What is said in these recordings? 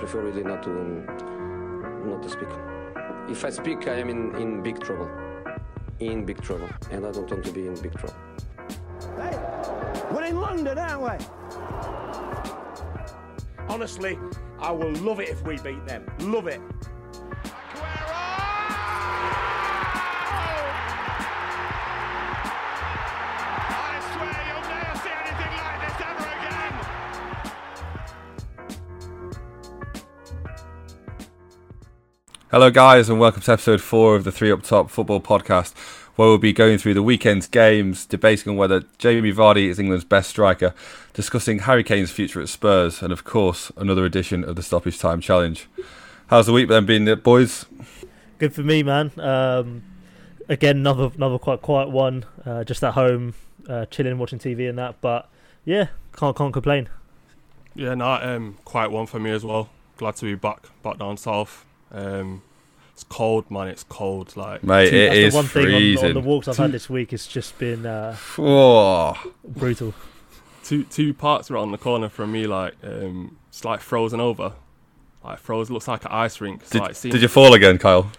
prefer really not to um, not to speak. If I speak, I am in, in big trouble. In big trouble, and I don't want to be in big trouble. Hey, we're in London, aren't we? Honestly, I will love it if we beat them. Love it. Hello, guys, and welcome to episode four of the Three Up Top Football Podcast, where we'll be going through the weekend's games, debating on whether Jamie Vardy is England's best striker, discussing Harry Kane's future at Spurs, and of course, another edition of the Stoppage Time Challenge. How's the week then been, uh, boys? Good for me, man. Um, again, another another quite quiet one. Uh, just at home, uh, chilling, watching TV and that. But yeah, can't can't complain. Yeah, no, um, quite one for me as well. Glad to be back, back down south. Um, it's cold, man. It's cold. Like, Mate, it That's is the one thing on, freezing. on the walks I've had this week. It's just been uh, Oh, brutal. two two parts around the corner from me, like, um, it's like frozen over. Like frozen, looks like an ice rink. It's did, like, did you fall again, Kyle?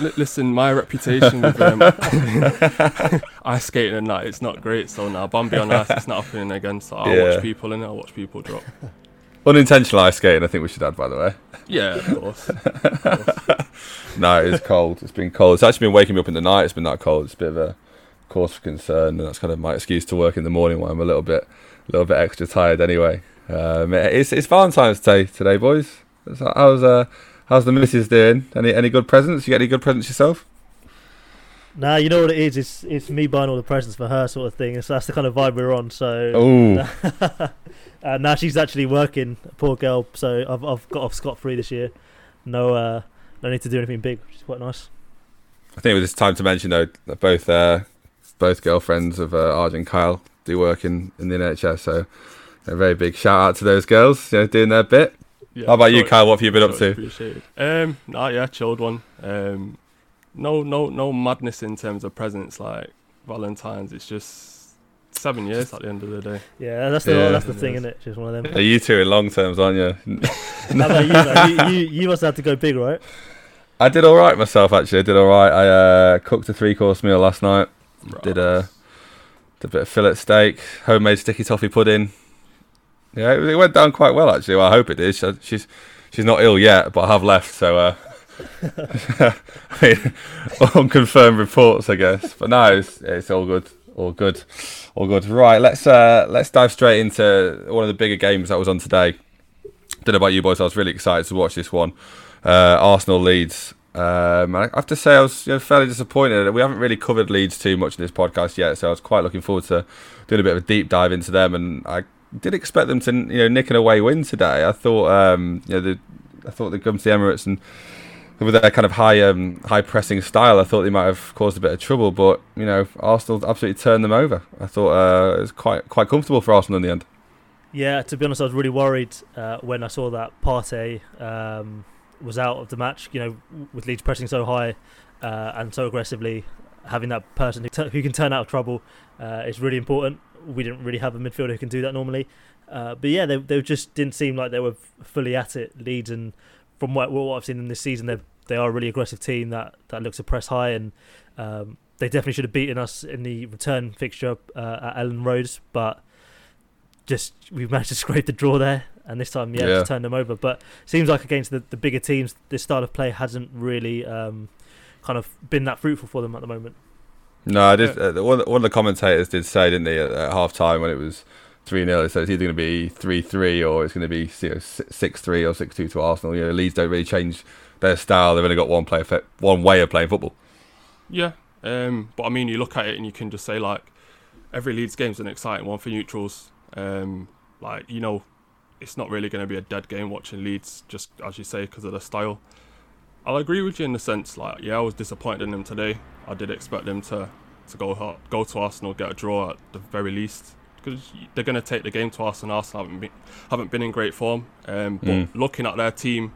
Li- listen, my reputation with um, ice skating and that, it's not great. So now, Bambi on ice, it's not happening again. So I'll Yeah. watch people and I'll watch people drop. Unintentional ice skating, I think we should add, by the way. Yeah, of course. No, it is cold. It's been cold. It's actually been waking me up in the night. It's been that cold. It's a bit of a cause for concern, and that's kind of my excuse to work in the morning when I'm a little bit, a little bit extra tired. Anyway, um, it's it's Valentine's Day today, boys. How's uh, how's the missus doing? Any any good presents? You get any good presents yourself? Nah, you know what it is? It's it's me buying all the presents for her, sort of thing. So that's the kind of vibe we're on. So Oh, uh, now she's actually working, poor girl. So I've I've got off scot free this year. No uh, no need to do anything big, which is quite nice. I think it was time to mention though that both uh, both girlfriends of uh, Arj and Kyle do work in, in the NHS. So a very big shout out to those girls, you know, doing their bit. Yeah, How about you, Kyle? What have you been up to? Um, nah, yeah, chilled one. Um, no, no, no madness in terms of presents like Valentine's. It's just seven years at the end of the day. Yeah, that's the Yeah. that's the thing, isn't it? Just one of them. Are you two in long terms, aren't you? How about you, man? you, you? You must have to go big, right? I did all right myself. Actually, I did all right. I uh, cooked a three course meal last night. Did a did a bit of fillet steak, homemade sticky toffee pudding. Yeah, it, it went down quite well actually. Well, I hope it did. She, she's she's not ill yet, but I have left. So, uh, I mean, unconfirmed reports, I guess. But no, it's, it's all good. All good. All good. Right, let's uh, let's dive straight into one of the bigger games that was on today. Don't know about you boys. I was really excited to watch this one. Uh, Arsenal Leeds. Um, I have to say, I was you know, fairly disappointed. We haven't really covered Leeds too much in this podcast yet, so I was quite looking forward to doing a bit of a deep dive into them. And I did expect them to, you know, nick an away win today. I thought, um, you know, the, I thought they'd come to the Emirates and with their kind of high, um, high pressing style, I thought they might have caused a bit of trouble. But you know, Arsenal absolutely turned them over. I thought uh, it was quite, quite comfortable for Arsenal in the end. Yeah, to be honest, I was really worried uh, when I saw that Partey um, was out of the match. You know, with Leeds pressing so high uh, and so aggressively, having that person who, t- who can turn out of trouble uh, is really important. We didn't really have a midfielder who can do that normally. Uh, but yeah, they they just didn't seem like they were fully at it. Leeds and from what, what I've seen in this season, they they are a really aggressive team that that looks to press high and. Um, they definitely should have beaten us in the return fixture uh, at Elland Road, but just we managed to scrape the draw there, and this time, yeah, Yeah. just turned them over. But seems like against the, the bigger teams, this style of play hasn't really um, kind of been that fruitful for them at the moment. No, I did. Uh, one, one of the commentators did say, didn't they, at, at half time when it was 3 0, so it's either going to be 3 3 or it's going to be 6 3 or 6 2 to Arsenal. You know, Leeds don't really change their style. They've only got one play, one way of playing football. Yeah, um, but I mean, you look at it and you can just say like every Leeds game's an exciting one for neutrals. Um, like you know, it's not really going to be a dead game watching Leeds, just as you say, because of the style. I'll agree with you in the sense, like yeah, I was disappointed in them today. I did expect them to to go go to Arsenal, get a draw at the very least, because they're going to take the game to Arsenal. Arsenal haven't been, haven't been in great form. Um, but Mm. looking at their team,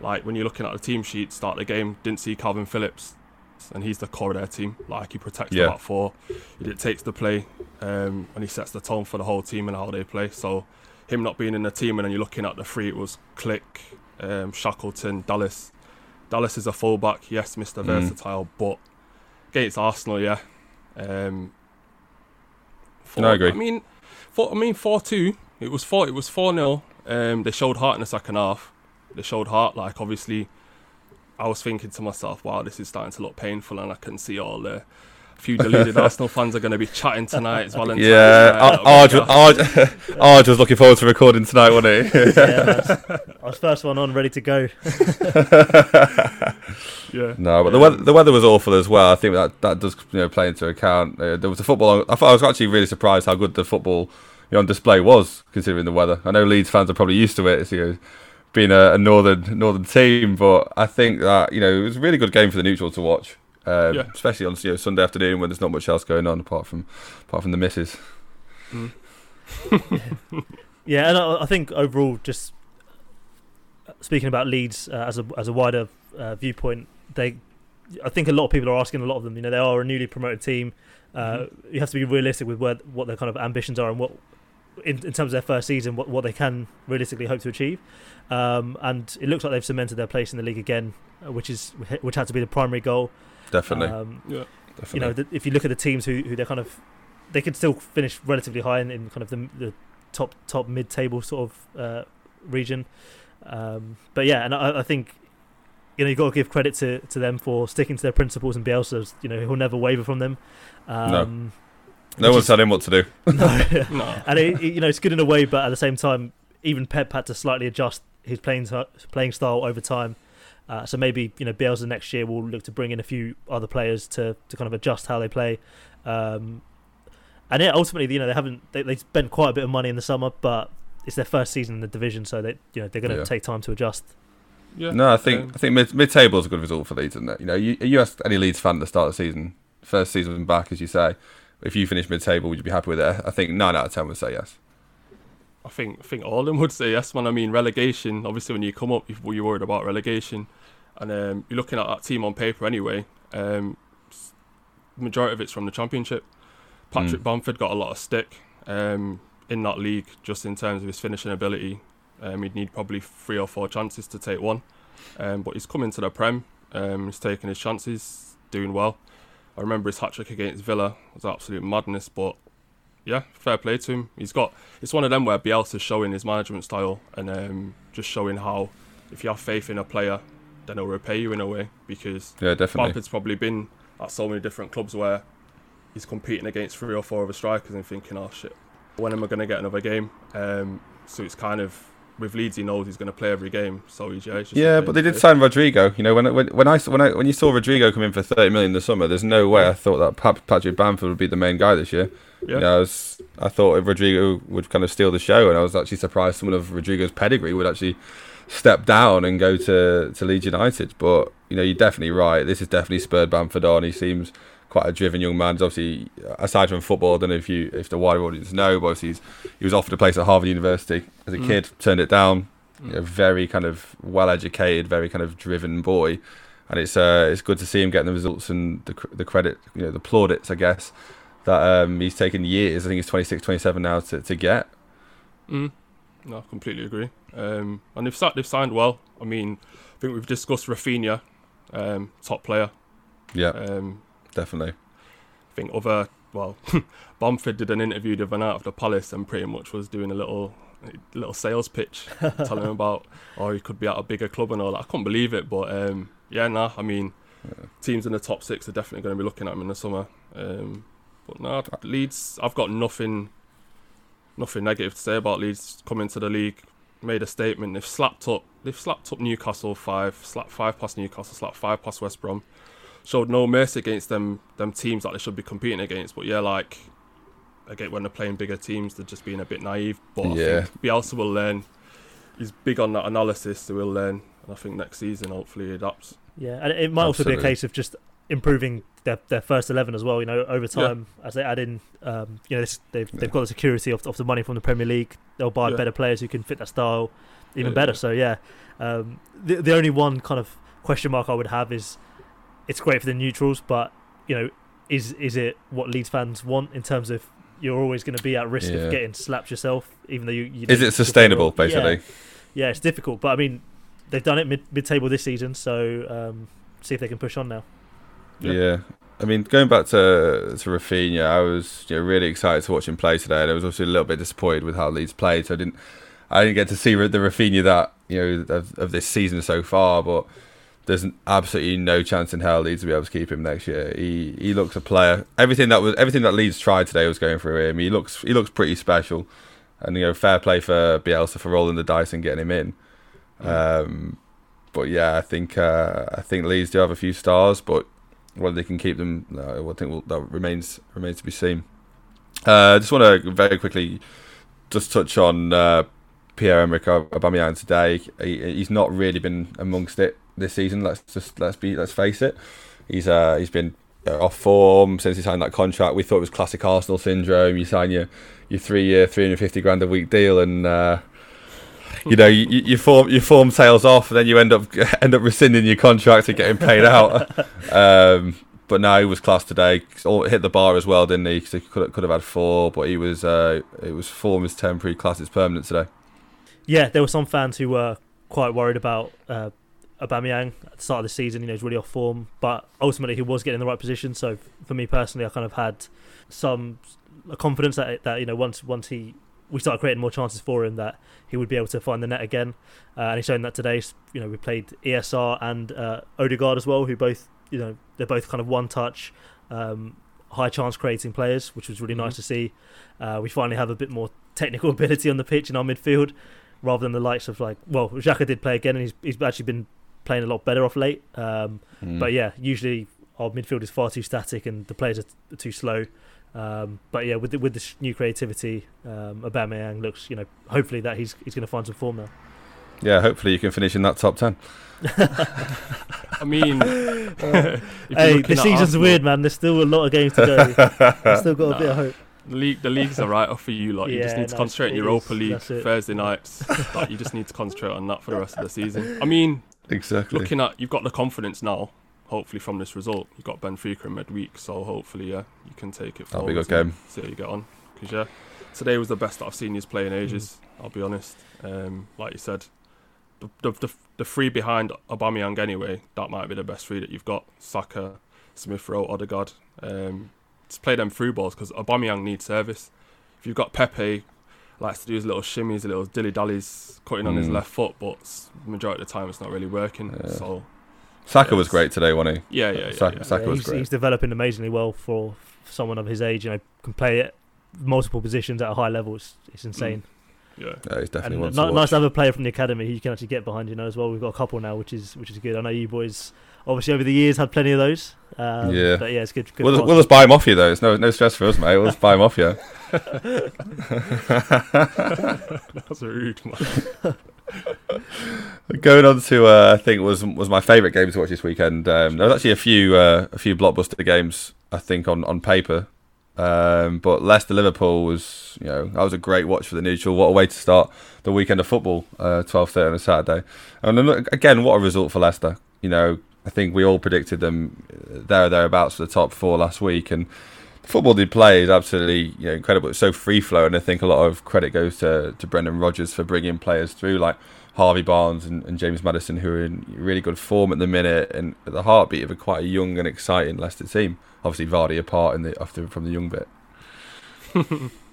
like when you're looking at the team sheet, start the game, didn't see Calvin Phillips, and he's the core of their team. Like he protects Yeah. the back four, he dictates the play, um, and he sets the tone for the whole team and how they play. So him not being in the team, and then you're looking at the three. It was Klich, um, Shackleton, Dallas. Dallas is a fullback, yes, Mister Mm. Versatile, but against Arsenal, yeah. Um, No, I agree. I mean, four, I mean, four two. It was four. It was four 0 Um, they showed heart in the second half. They showed heart. Like obviously, I was thinking to myself, "Wow, this is starting to look painful," and I can see all the few deluded Arsenal fans are going to be chatting tonight. It's Valentine's Yeah, night, Arj was looking forward to recording tonight, wasn't he? yeah, I was, I was first one on, ready to go. yeah. No, but the weather the weather was awful as well. I think that that does you know play into account. Uh, there was a football. I thought I was actually really surprised how good the football you know, on display was considering the weather. I know Leeds fans are probably used to it. It's, you know, being a, a northern northern team, but I think that you know it was a really good game for the neutral to watch, uh, Yeah. especially on you know, Sunday afternoon when there's not much else going on apart from apart from the misses. Yeah, and I, I think overall, just speaking about Leeds uh, as a as a wider uh, viewpoint, they, I think a lot of people are asking a lot of them. You know, they are a newly promoted team. Uh, You have to be realistic with where, what their kind of ambitions are and what, in, in terms of their first season, what, what they can realistically hope to achieve. Um, and it looks like they've cemented their place in the league again, uh, which is which had to be the primary goal. Definitely, Um, Yeah. definitely. you know, the, if you look at the teams who, who they're kind of, they could still finish relatively high in, in kind of the, the top top mid table sort of uh, region. Um, but yeah, and I, I think you know you got to give credit to, to them for sticking to their principles and Bielsa's. You know, he'll never waver from them. Um, no which one's is- telling him what to do. no, No. and it, it- you know it's good in a way, but at the same time, even Pep had to slightly adjust his playing t- playing style over time. Uh, so maybe you know Bielsa next year will look to bring in a few other players to, to kind of adjust how they play. Um, and yeah, ultimately, you know, they haven't they, they spent quite a bit of money in the summer, but it's their first season in the division, so they you know they're going to Yeah. take time to adjust. Yeah. No, I think um, I think mid mid table is a good result for Leeds, isn't it? You know, you you ask any Leeds fan at the start of the season, first season back, as you say, if you finish mid table, would you be happy with it? I think nine out of ten would say yes. I think I think all of them would say yes, man. I mean, relegation. Obviously, when you come up, you- you're worried about relegation, and um, you're looking at that team on paper anyway. Um, majority of it's from the championship. Patrick Mm. Bamford got a lot of stick um, in that league, just in terms of his finishing ability. Um, he'd need probably three or four chances to take one, um, but he's coming to the Prem. Um, he's taking his chances, doing well. I remember his hat trick against Villa was absolute madness, but yeah, fair play to him. He's got it's one of them where Bielsa's showing his management style and um, just showing how if you have faith in a player, then he'll repay you in a way because Yeah, definitely. Bamford's probably been at so many different clubs where he's competing against three or four other strikers and thinking, oh shit, when am I going to get another game? Um, so it's kind of with Leeds, he knows he's going to play every game. So yeah, Yeah, but they did sign Rodrigo. You know, when when when I when I when you saw Rodrigo come in for thirty million in the summer, there's no way I thought that Patrick Bamford would be the main guy this year. Yeah. You know, I, was, I thought Rodrigo would kind of steal the show, and I was actually surprised someone of Rodrigo's pedigree would actually step down and go to to Leeds United. But you know, you're definitely right. This has definitely spurred Bamford on. He seems quite a driven young man. He's obviously, aside from football, I don't know if you if the wider audience know, but obviously he's, he was offered a place at Harvard University as a Mm. kid, turned it down. You know, very kind of well educated, very kind of driven boy, and it's uh, it's good to see him getting the results and the the credit, you know, the plaudits, I guess, that um, he's taken years. I think he's 26, 27 now to, to get. Mm. No, I completely agree. Um, and they've, they've signed well. I mean, I think we've discussed Raphinha, um, top player. Yeah, Um, definitely. I think other well, Bamford did an interview the other night of the Palace and pretty much was doing a little little sales pitch, telling him about oh he could be at a bigger club and all that. I couldn't believe it, but um, yeah, nah. I mean, teams in the top six are definitely going to be looking at him in the summer. Um, but nah, Leeds. I've got nothing, nothing negative to say about Leeds coming to the league. Made a statement. They've slapped up. They've slapped up Newcastle five. Slapped five past Newcastle. Slapped five past West Brom showed no mercy against them them teams that they should be competing against. But yeah, like again when they're playing bigger teams, they're just being a bit naive. But I Yeah. think Bielsa will learn. He's big on that analysis, so he'll learn. And I think next season, hopefully, he adapts. Yeah, and it might also be a case of just improving their, their first eleven as well. You know, over Yeah. time as they add in, um, you know, this, they've they've got the security of, of the money from the Premier League. They'll buy Yeah. better players who can fit that style even Yeah, better. yeah. So yeah, um, the the only one kind of question mark I would have is it's great for the neutrals, but you know, is is it what Leeds fans want in terms of you're always going to be at risk Yeah. of getting slapped yourself, even though you. you Is it sustainable, yeah. basically? Yeah, it's difficult, but I mean, they've done it mid mid table this season, so um, see if they can push on now. Yeah. I mean, going back to to Raphinha, I was you know, really excited to watch him play today, and I was also a little bit disappointed with how Leeds played. So I didn't, I didn't get to see the Raphinha that you know of, of this season so far. But there's absolutely no chance in hell Leeds will be able to keep him next year. He he looks a player. Everything that was everything that Leeds tried today was going through him. He looks he looks pretty special, and you know fair play for Bielsa for rolling the dice and getting him in. Um, but yeah, I think uh, I think Leeds do have a few stars, but whether they can keep them, no, I think will that remains remains to be seen. Uh, I just want to very quickly just touch on uh, Pierre Emerick Aubameyang today. He, he's not really been amongst it this season. Let's just let's be let's face it. He's uh, he's been uh, off form since he signed that contract. We thought it was classic Arsenal syndrome. You sign your your three year, three hundred fifty grand a week deal, and uh, you know you, you form you form tails off, and then you end up end up rescinding your contract and getting paid out. um, but no, he was class today. Hit the bar as well, didn't he? 'Cause he could could have had four, but he was uh, it was form is temporary, class is permanent today. Yeah, there were some fans who were quite worried about uh, Aubameyang at the start of the season. You know, he's really off form, but ultimately he was getting in the right position. So for me personally, I kind of had some confidence that that you know once once he we started creating more chances for him that he would be able to find the net again, uh, and he's shown that today. You know, we played ESR and uh, Odegaard as well, who both you know they're both kind of one touch. Um, high chance creating players, which was really nice to see. Uh, we finally have a bit more technical ability on the pitch in our midfield, rather than the likes of like well, Xhaka did play again, and he's he's actually been playing a lot better off late. Um, Mm. But yeah, usually our midfield is far too static and the players are t- too slow. Um, but yeah, with the, with this new creativity, um, Aubameyang looks you know hopefully that he's he's going to find some form now. yeah, hopefully you can finish in that top ten. I mean, if you're Hey, the season's Arsenal, weird, man. There's still a lot of games to go. I still got a bit of hope. The league, the league's a writer for you. Like you just Yeah, need to no, concentrate on Europa is. League Thursday nights. like you just need to concentrate on that for the rest of the season. I mean, Exactly. looking at you've got the confidence now. Hopefully, from this result, you've got Benfica in midweek, so hopefully, yeah, you can take it. That'll be a good game. See how you get on. Because yeah, today was the best that I've seen you play in ages. I'll be honest. Um, like you said, the, the the the three behind Aubameyang anyway, that might be the best three that you've got. Saka, Smith Rowe, Odegaard. Um, just play them through balls because Aubameyang needs service. If you've got Pepe, likes to do his little shimmies, little dilly dallies, cutting on his Mm. left foot, but majority of the time it's not really working. Yeah. So Saka was great today, wasn't he? yeah, yeah, yeah. Saka, yeah. Saka Yeah, was he's, great. he's developing amazingly well for someone of his age. You know, can play at multiple positions at a high level. It's, it's insane. yeah. Yeah, he's definitely one ni- nice watch. to have a player from the academy who you can actually get behind. You know, as well. We've got a couple now, which is which is good. I know you boys, obviously over the years, had plenty of those. Um, Yeah. but yeah, it's good. good We'll, we'll just buy him off you though. It's no no stress for us, mate. We'll just buy him off you. That's rude, man. Going on to uh, I think was was my favourite game to watch this weekend. Um, there was actually a few uh, a few blockbuster games I think on on paper, um, but Leicester Liverpool was you know that was a great watch for the neutral. What a way to start the weekend of football. Uh, Twelve thirty on a Saturday, and then, look, again what a result for Leicester. You know I think we all predicted them there or thereabouts for the top four last week, and the football they play is absolutely you know incredible. It's so free flow, and I think a lot of credit goes to to Brendan Rodgers for bringing players through like. Harvey Barnes and, and James Maddison, who are in really good form at the minute, and at the heartbeat of a quite a young and exciting Leicester team. Obviously, Vardy apart in the after from the young bit.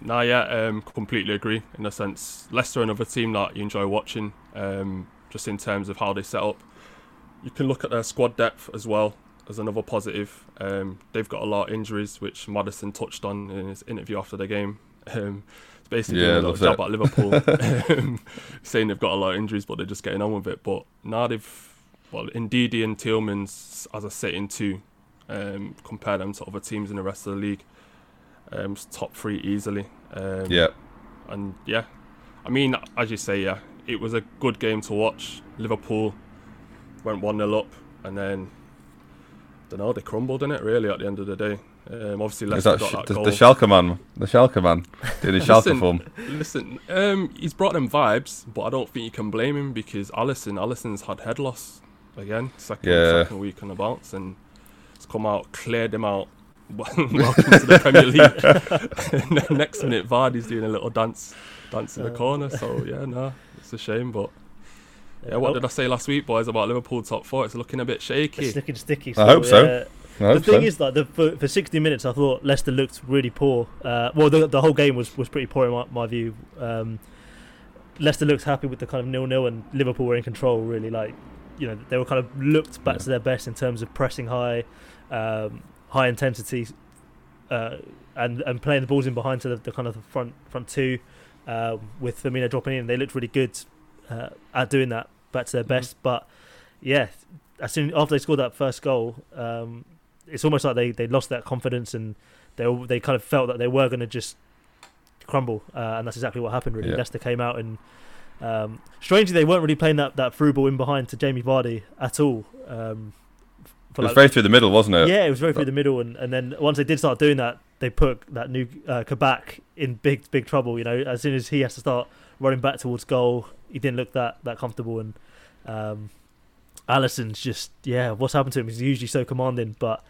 Nah, yeah, um, completely agree. In a sense, Leicester another team that you enjoy watching. Um, just in terms of how they set up, you can look at their squad depth as well as another positive. Um, they've got a lot of injuries, which Maddison touched on in his interview after the game. Um, it's basically Yeah, a little jab at Liverpool, um, saying they've got a lot of injuries, but they're just getting on with it. But now they've, well, Ndidi and Tielemans as a setting two, um, compare them to other teams in the rest of the league. Um, top three easily. Um, Yeah, and yeah, I mean, as you say, yeah, it was a good game to watch. Liverpool went 1 0 up, and then, I don't know, they crumbled in it really at the end of the day. Um, obviously, is Leicester that got sh- that the, goal. the Schalke man? The Schalke man doing his Schalke Listen, form. Listen, um, he's brought them vibes, but I don't think you can blame him because Alisson, Alisson's had head loss again, second, Yeah. second week on the bounce, and it's come out, cleared him out welcome to the Premier League. And Next minute, Vardy's doing a little dance, dance in the corner. So yeah, no, it's a shame. But yeah, what did I say last week, boys, about Liverpool top four? It's looking a bit shaky. It's looking sticky. I hope so. yeah. I hope the thing so. is, like, the, for, for 60 minutes, I thought Leicester looked really poor. Uh, well, the, the whole game was, was pretty poor in my, my view. Um, Leicester looked happy with the kind of nil nil, and Liverpool were in control. Really, like you know, they were kind of looked back Yeah. to their best in terms of pressing high, um, high intensity, uh, and and playing the balls in behind to the, the kind of the front front two, uh, with Firmino dropping in. They looked really good uh, at doing that, back to their best. But yeah, as soon after they scored that first goal, um, it's almost like they, they lost that confidence and they they kind of felt that they were going to just crumble, uh, and that's exactly what happened. Really, Yeah. Leicester came out and um, strangely they weren't really playing that, that through ball in behind to Jamie Vardy at all. Um, It was like- very through the middle, wasn't it? yeah, it was very through the middle, and, and then once they did start doing that, they put that new uh, Kabak in big big trouble. You know, as soon as he has to start running back towards goal, he didn't look that that comfortable, and um, Alisson's just yeah, what's happened to him? He's usually so commanding, but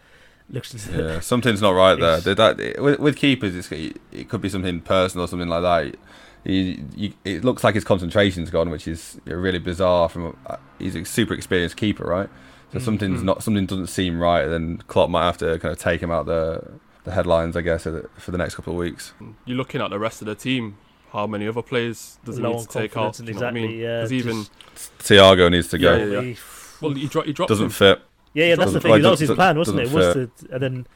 looks Yeah, something's not right there. It's- Did that with, with keepers? It's, it could be something personal or something like that. He, you, it looks like his concentration's gone, which is really bizarre. From a, he's a super experienced keeper, right? So Mm, something's mm. not something doesn't seem right. Then Klopp might have to kind of take him out the the headlines, I guess, for the next couple of weeks. You're looking at the rest of the team. How many other players does he need to take out? confidence and you know what I exactly mean? yeah. 'Cause even just- Thiago needs to go. Yeah, yeah, well, he, dro- he dropped Doesn't him. fit. Yeah, yeah, that's the Doesn't- thing. like, that was his plan, wasn't it? doesn't Was to, and then,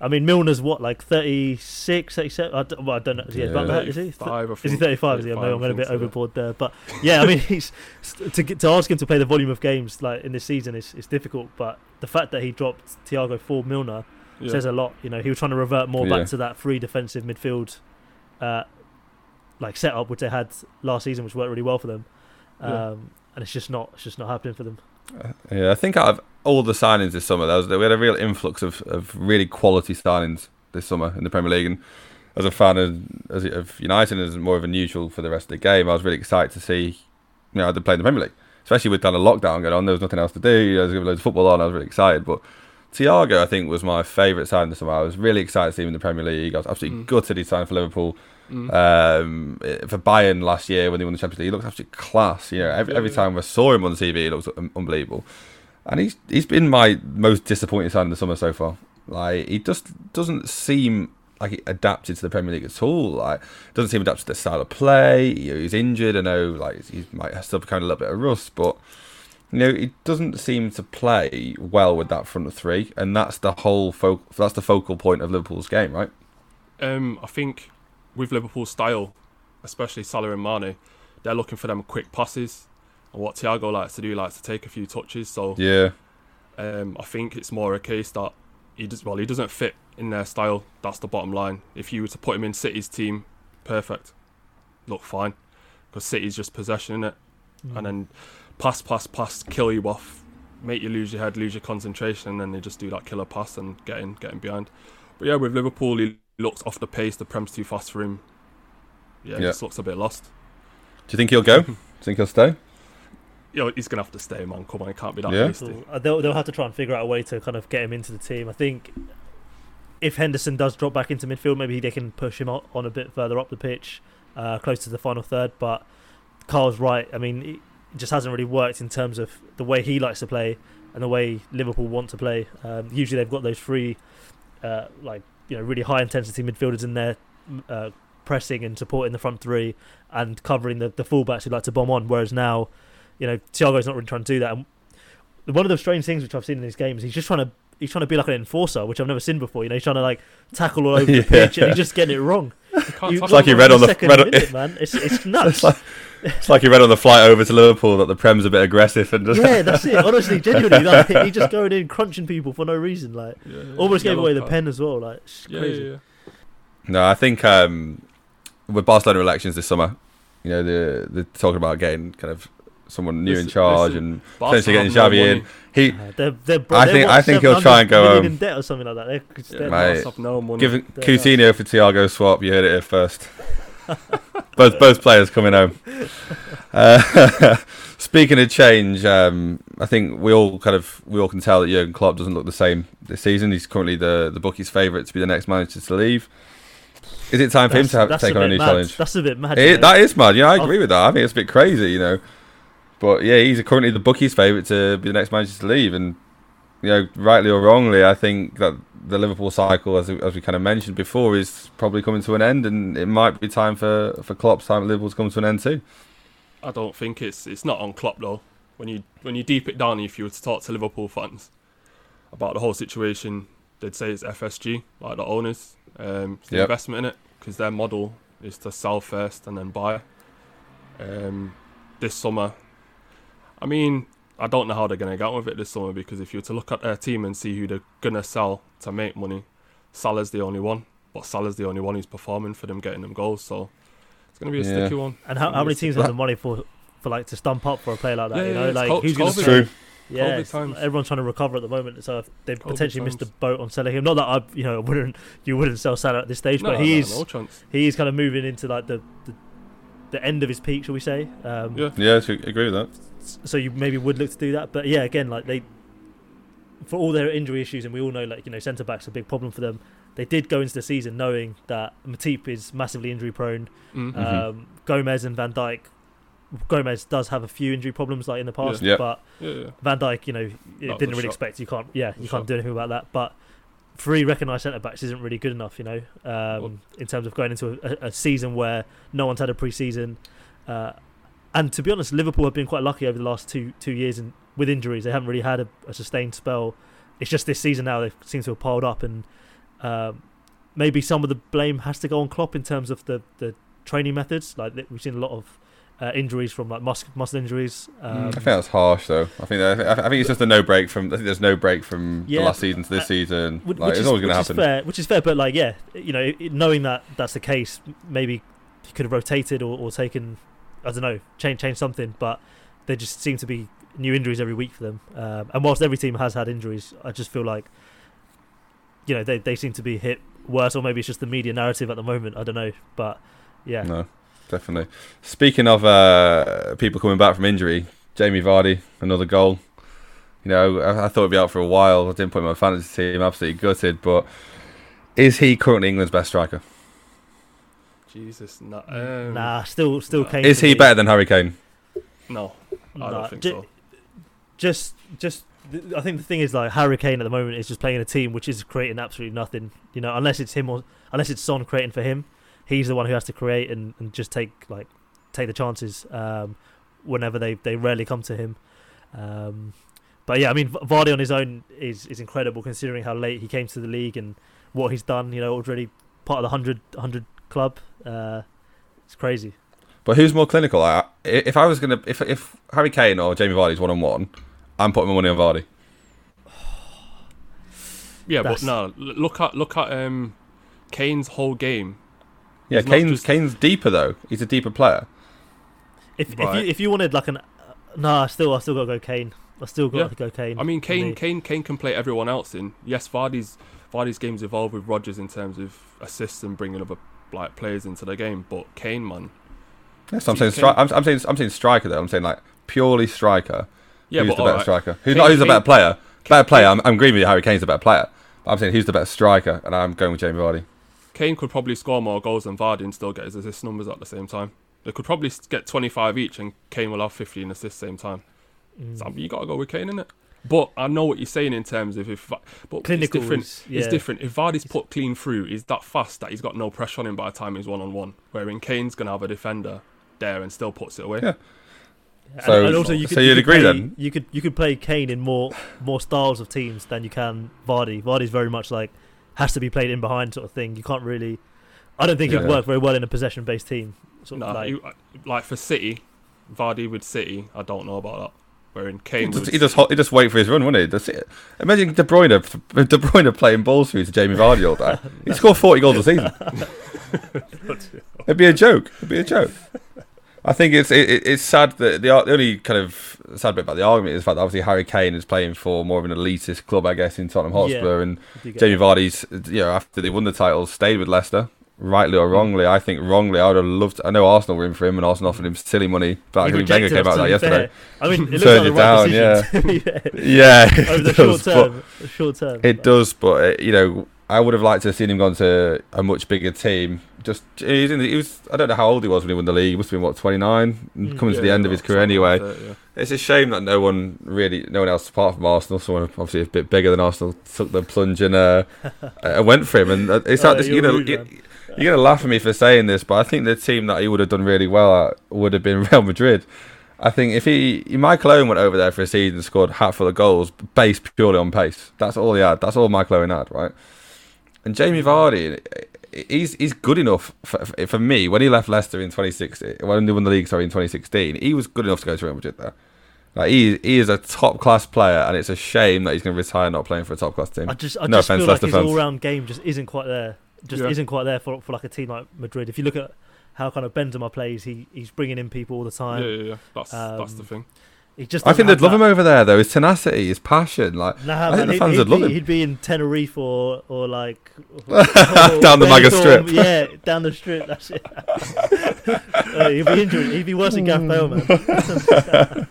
I mean, Milner's what, like 36, 37? I don't, well, I don't know. Yeah, about Yeah. that, is he? 35, Is he 35? Is he? I 35, know I'm going a I bit think so, yeah. overboard there, but yeah, I mean, he's to get, to ask him to play the volume of games like in this season is, is difficult. But the fact that he dropped Thiago for Milner Yeah. says a lot. You know, he was trying to revert more Yeah. back to that free defensive midfield, uh, like setup which they had last season, which worked really well for them. Um, Yeah. and it's just not, it's just not happening for them. Yeah, I think out of all the signings this summer, there was, we had a real influx of, of really quality signings this summer in the Premier League. And as a fan of, as of United, as more of a neutral for the rest of the game, I was really excited to see, you know, they play in the Premier League, especially with kind of lockdown going on. There was nothing else to do. You know, there was loads of football on. I was really excited. But Thiago, I think, was my favourite signing this summer. I was really excited to see him in the Premier League. I was absolutely Mm. gutted he signed for Liverpool. Mm. Um, for Bayern last year when they won the Champions League, he looked absolutely class. You know, every, every time I saw him on the TV, he looked unbelievable. And he's he's been my most disappointing signing of the summer so far. Like he just doesn't seem like he adapted to the Premier League at all. Like doesn't seem adapted to the style of play. You know, he's injured. I know, like he might still be kind of a little bit of rust, but you know, he doesn't seem to play well with that front of three, and that's the whole fo- that's the focal point of Liverpool's game, right? Um, I think with Liverpool's style, especially Salah and Mane, they're looking for them quick passes. And what Thiago likes to do, he likes to take a few touches. So Yeah, um, I think it's more a case that he does well. He doesn't fit in their style. That's the bottom line. If you were to put him in City's team, perfect, look fine, because City's just possession in it, Mm. and then pass, pass, pass, kill you off, make you lose your head, lose your concentration, and then they just do that killer pass and get in, get in behind. But yeah, with Liverpool, he looks off the pace. The prem's too fast for him. Yeah, he Yeah. just looks a bit lost. do you think he'll go? do you think he'll stay? You know, he's gonna have to stay, man. Come on, he can't be that Yeah. hasty. Uh, they'll they'll have to try and figure out a way to kind of get him into the team. I think if Henderson does drop back into midfield, maybe they can push him on on a bit further up the pitch, uh, close to the final third. But Carl's right. I mean, it just hasn't really worked in terms of the way he likes to play and the way Liverpool want to play. Um, usually, they've got those three, uh, like you know, really high intensity midfielders in there. Uh, pressing and supporting the front three and covering the, the fullbacks who like to bomb on whereas now you know Thiago's not really trying to do that and one of the strange things which I've seen in his games, he's just trying to he's trying to be like an enforcer, which I've never seen before. You know, he's trying to like tackle all over Yeah. the pitch, and he's just getting it wrong. He can't You- touch like he read on the- second read on- minute, man. It's it's nuts. It's like, it's like he read on the flight over to Liverpool that the Prem's a bit aggressive and just yeah, that's it. Honestly, genuinely, like, he just going in crunching people for no reason. Like Yeah, yeah, almost gave yellow away the card. pen as well. Like it's Yeah, crazy. yeah, yeah. No, I think um, with Barcelona elections this summer, you know, they're, they're talking about getting kind of someone new in charge listen, and potentially getting have Xavi in. He, Uh, they're, they're, bro- I they're, think- what, I think he'll try and go million home. in debt or something like that. They're, Yeah, they're Mate, no money. giving They're Coutinho for Thiago swap, you heard it here first. both both players coming home. Uh, Speaking of change, um, I think we all kind of we all can tell that Jurgen Klopp doesn't look the same this season. He's currently the the bookies' favourite to be the next manager to leave. Is it time for him to have, that's take on a new mad. challenge? That's a bit mad. It- that is mad. Yeah, I I've- agree with that. I think it's a bit crazy, you know. But yeah, he's currently the bookies' favourite to be the next manager to leave, and you know, rightly or wrongly, I think that the Liverpool cycle, as as we kind of mentioned before, is probably coming to an end, and it might be time for for Klopp's time at Liverpool to come to an end too. I don't think it's it's not on Klopp though. When you when you deep it down, if you were to talk to Liverpool fans about the whole situation, they'd say it's FSG, like the owners, um, it's the Yep. investment in it, because their model is to sell first and then buy. Um, this summer, I mean, I don't know how they're gonna get on with it this summer because if you were to look at their team and see who they're gonna sell to make money, Salah's the only one, but Salah's the only one who's performing for them, getting them goals. So it's gonna be a Yeah. sticky one. And how, how many teams have the money for for like to stump up for a player like that? Yeah, you know, it's like co- who's going to True. Yeah, times. everyone's trying to recover at the moment, so they've COVID potentially missed the boat on selling him. Not that I, you know, wouldn't you wouldn't sell Salah at this stage, No, but he no, is no he is kind of moving into like the the, the end of his peak, shall we say? Um, Yeah. Yeah, I agree with that. So you maybe would look to do that. But yeah, again, like they, for all their injury issues, and we all know like you know centre backs are a big problem for them. They did go into the season knowing that Matip is massively injury prone. Mm. Mhm. Um, Gomez and Van Dijk. Gomez does have a few injury problems like in the past, Yeah. but yeah, yeah. Van Dijk, you know, it didn't really shot. expect. You can't, yeah, you A can't shot. do anything about that. But three recognised centre backs isn't really good enough, you know, um, in terms of going into a, a season where no one's had a pre-season. Uh, and to be honest, Liverpool have been quite lucky over the last two two years and with injuries. They haven't really had a, a sustained spell. It's just this season now they seem to have piled up, and um, maybe some of the blame has to go on Klopp in terms of the, the training methods. Like we've seen a lot of uh, injuries from like mus- muscle injuries. Um, I think that's harsh, though. I think that, I think it's just a no break from. I think there's no break from Yeah. the last season to this Uh, season. Which, Like, which it's is, always going to which is happen. fair, which is fair, but like, yeah, you know, knowing that that's the case, maybe he could have rotated or, or taken, I don't know, change change something. But there just seem to be new injuries every week for them. Um, and whilst every team has had injuries, I just feel like, you know, they they seem to be hit worse, or maybe it's just the media narrative at the moment. I don't know, but yeah, No, definitely. Speaking of uh, people coming back from injury, Jamie Vardy, another goal. You know, I, I thought he'd be out for a while. I didn't put my fantasy team. Absolutely gutted. But is he currently England's best striker? Jesus, no, um, nah, still still nah. Kane. Is he me. better than Harry Kane? No, I Nah, don't think ju- so. just just th- I think the thing is like Harry Kane at the moment is just playing a team which is creating absolutely nothing. You know, unless it's him or unless it's Son creating for him, he's the one who has to create and, and just take like take the chances um, whenever they they rarely come to him. Um, but yeah, I mean Vardy on his own is is incredible considering how late he came to the league and what he's done. You know, already part of the 100, 100 club. Uh, it's crazy. But who's more clinical? I, if I was gonna, if if Harry Kane or Jamie Vardy's one on one, I'm putting my money on Vardy. Yeah, That's- but no. Look at look at um, Kane's whole game. Yeah, He's Kane's just- Kane's deeper though. He's a deeper player. If if you if you wanted like an uh, nah, still I still got to go Kane. I still got Yeah. to go Kane. I mean, Kane me. Kane Kane can play everyone else in. Yes, Vardy's Vardy's game's evolved with Rodgers in terms of assists and bringing other like players into the game, but Kane, man, Yes, I'm saying. Stri- I'm, I'm saying. I'm saying striker though. I'm saying like purely striker. yeah, who's but the better right. striker? Who's Kane- not? Who's the Kane- better player? Better player. I'm, I'm agreeing with you. Harry Kane's the better player. But I'm saying who's the better striker, and I'm going with Jamie Vardy. Kane could probably score more goals than Vardy and still get his assist numbers at the same time. They could probably get 25 each, and Kane will have 15 assists same time. Mm. So you got to go with Kane in it. But I know what you're saying in terms of if, but clinical it's different. is- It's different. If Vardy's put clean through, he's that fast that he's got no pressure on him by the time he's one on one. Wherein Kane's gonna have a defender there and still puts it away. Yeah. And- So- and also you so could, you you'd could agree play, then? You could you could play Kane in more more styles of teams than you can Vardy. Vardy's very much like has to be played in behind sort of thing. You can't really. I don't think Yeah. he'd work very well in a possession based team. Sort of Nah, like, you- uh, like for City, Vardy with City, I don't know about that. Wherein Kane He just, would he just he just wait for his run, wouldn't he? That's it. Imagine De Bruyne, De Bruyne playing balls through to Jamie Vardy all day. He scored 40 goals a season. It'd be a joke. It'd be a joke. I think it's it, it- it's sad that the, the only kind of sad bit about the argument is the fact that obviously Harry Kane is playing for more of an elitist club, I guess, in Tottenham Hotspur, and you Jamie Vardy's, you know, after they won the title, stayed with Leicester. Rightly or wrongly. I think wrongly. I would have loved. I know Arsenal were in for him, and Arsenal offered him silly money. But I think Wenger came out that yesterday. I mean, it Turned like it right down, decision. to be fair. Yeah, Over the it short does, but- term. Short term. It does, but uh, you know, I would have liked to have seen him gone to a much bigger team. Just he's in the, he was. I don't know how old he was when he won the league. He must have been what twenty nine, Mm. coming to the end of his career anyway. like that, yeah. It's a shame that no one really, no one else apart from Arsenal, someone obviously a bit bigger than Arsenal, took the plunge and uh, uh, went for him. And uh, it's Oh, like this, you're know, you, man. you're gonna laugh at me for saying this, but I think the team that he would have done really well at would have been Real Madrid. I think if he, Michael Owen went over there for a season, scored a hatful of goals, based purely on pace. That's all he had. That's all Michael Owen had, right? And Jamie Vardy, he's he's good enough for, for me. When he left Leicester in 2016, when they won the league, sorry, in 2016, he was good enough to go to Real Madrid there. Like he he is a top class player, and it's a shame that he's going to retire not playing for a top class team. I just, I No just offense, feel like Leicester his all round game just isn't quite there. Just Yeah. isn't quite there for for like a team like Madrid. If you look at how kind of Benzema plays, he he's bringing in people all the time. Yeah, yeah, yeah. That's that's the Um, thing. He just I think they'd love him over there though. His tenacity, his passion, like Nah, I think man, the he'd- fans he'd, would love be, him. He'd be in Tenerife or or like Down the Maga Benidorm, Strip. Yeah, down the strip. That's it. Uh, he'd be injured. He'd be worse than Bale, man.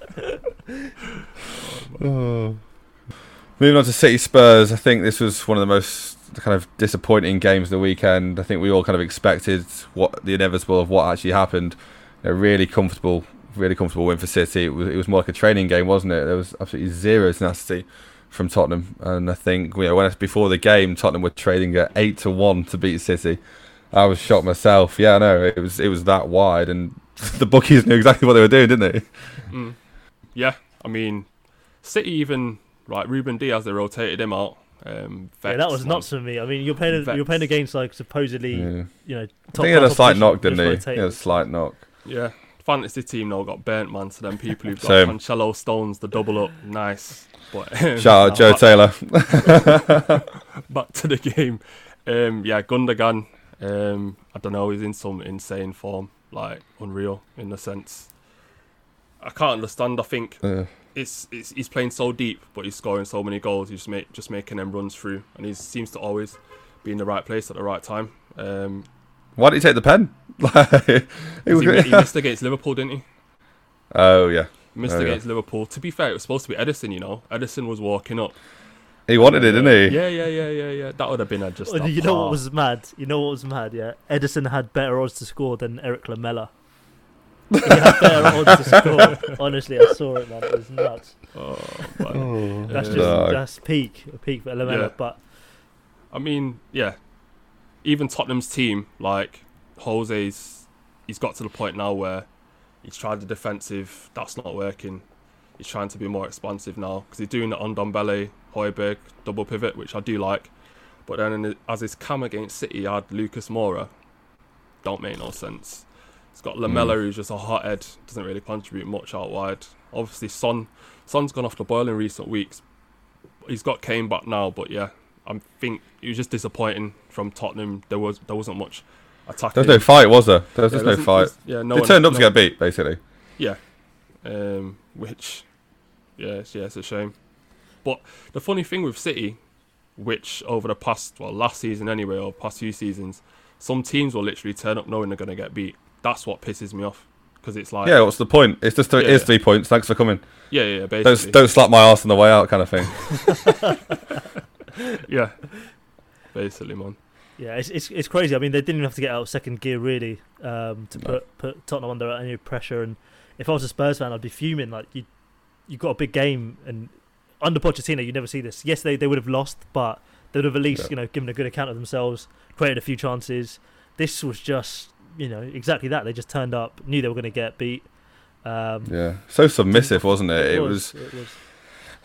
Moving on to City Spurs, I think this was one of the most kind of disappointing games of the weekend. I think we all kind of expected what the inevitable of what actually happened. A really comfortable, really comfortable win for City. It was, it was more like a training game, wasn't it? There was absolutely zero tenacity from Tottenham, and I think you know when before the game, Tottenham were trading at eight to one to beat City. I was shocked myself. Yeah, no, it was it was that wide, and the bookies knew exactly what they were doing, didn't they? Mm. Yeah, I mean, City even like Ruben Dias, they rotated him out. Um, yeah, that was man. nuts for me. I mean, you're playing Vex. you're playing against like supposedly Yeah. you know. I think he had a slight knock, didn't he? rotate He had a slight knock. Yeah, fantasy team now got burnt, man. To them people who've got Same. Cancelo, Stones, the double up, nice. But Shout out Joe back, Taylor. back to the game. Um, yeah, Gundogan. Um, I don't know. He's in some insane form, like unreal in the sense. I can't understand. I think Uh, it's, it's he's playing so deep, but he's scoring so many goals. He's just make just making them runs through, and he seems to always be in the right place at the right time. Um, why did he take the pen? Like, it he, was- he missed against Liverpool, didn't he? oh yeah, Missed Oh, yeah. against Liverpool. To be fair, it was supposed to be Ederson. You know, Ederson was walking up. he wanted it, didn't he? Yeah, yeah, yeah, yeah, yeah. That would have been a just. Oh, a you know what was mad? You know what was mad? Yeah, Ederson had better odds to score than Erik Lamela. he had better odds to score. Honestly, I saw it, man. It was nuts. Oh, man. Oh, that's just Dog. that's peak, peak for Lamela. Yeah. But I mean, yeah. Even Tottenham's team, like Jose's, he's got to the point now where he's tried the defensive. That's not working. He's trying to be more expansive now because he's doing it on Ndombele, Højbjerg, double pivot, which I do like. But then in the, as his cam against City, he had Lucas Moura. Don't make no sense. He's got Lamela, mm. who's just a hothead, doesn't really contribute much out wide. Obviously, Son, Son's gone off the boil in recent weeks. He's got Kane back now, but yeah, I think it was just disappointing from Tottenham. There was there wasn't much attacking. There was no fight, was there? There was Yeah, no fight. Yeah, no they one- turned up no to get beat, basically. yeah, um, which yeah, it's, yeah, it's a shame. But the funny thing with City, which over the past well last season anyway, or past few seasons, some teams will literally turn up knowing they're gonna get beat. That's what pisses me off because it's like Yeah, what's the point? It's just th- Yeah, it's yeah. three points. Thanks for coming. yeah, yeah, basically, Don't don't slap my ass on the way out, kind of thing. yeah, basically, man. Yeah, it's, it's it's crazy. I mean, they didn't even have to get out of second gear really um, to No. put put Tottenham under any pressure. And if I was a Spurs fan, I'd be fuming. Like you, you got a big game, and under Pochettino, you never see this. Yes, they, they would have lost, but they would have at least Yeah. you know given a good account of themselves, created a few chances. This was just you know exactly that. They just turned up, knew they were going to get beat. Um, Yeah, so submissive, wasn't it? It was. It was.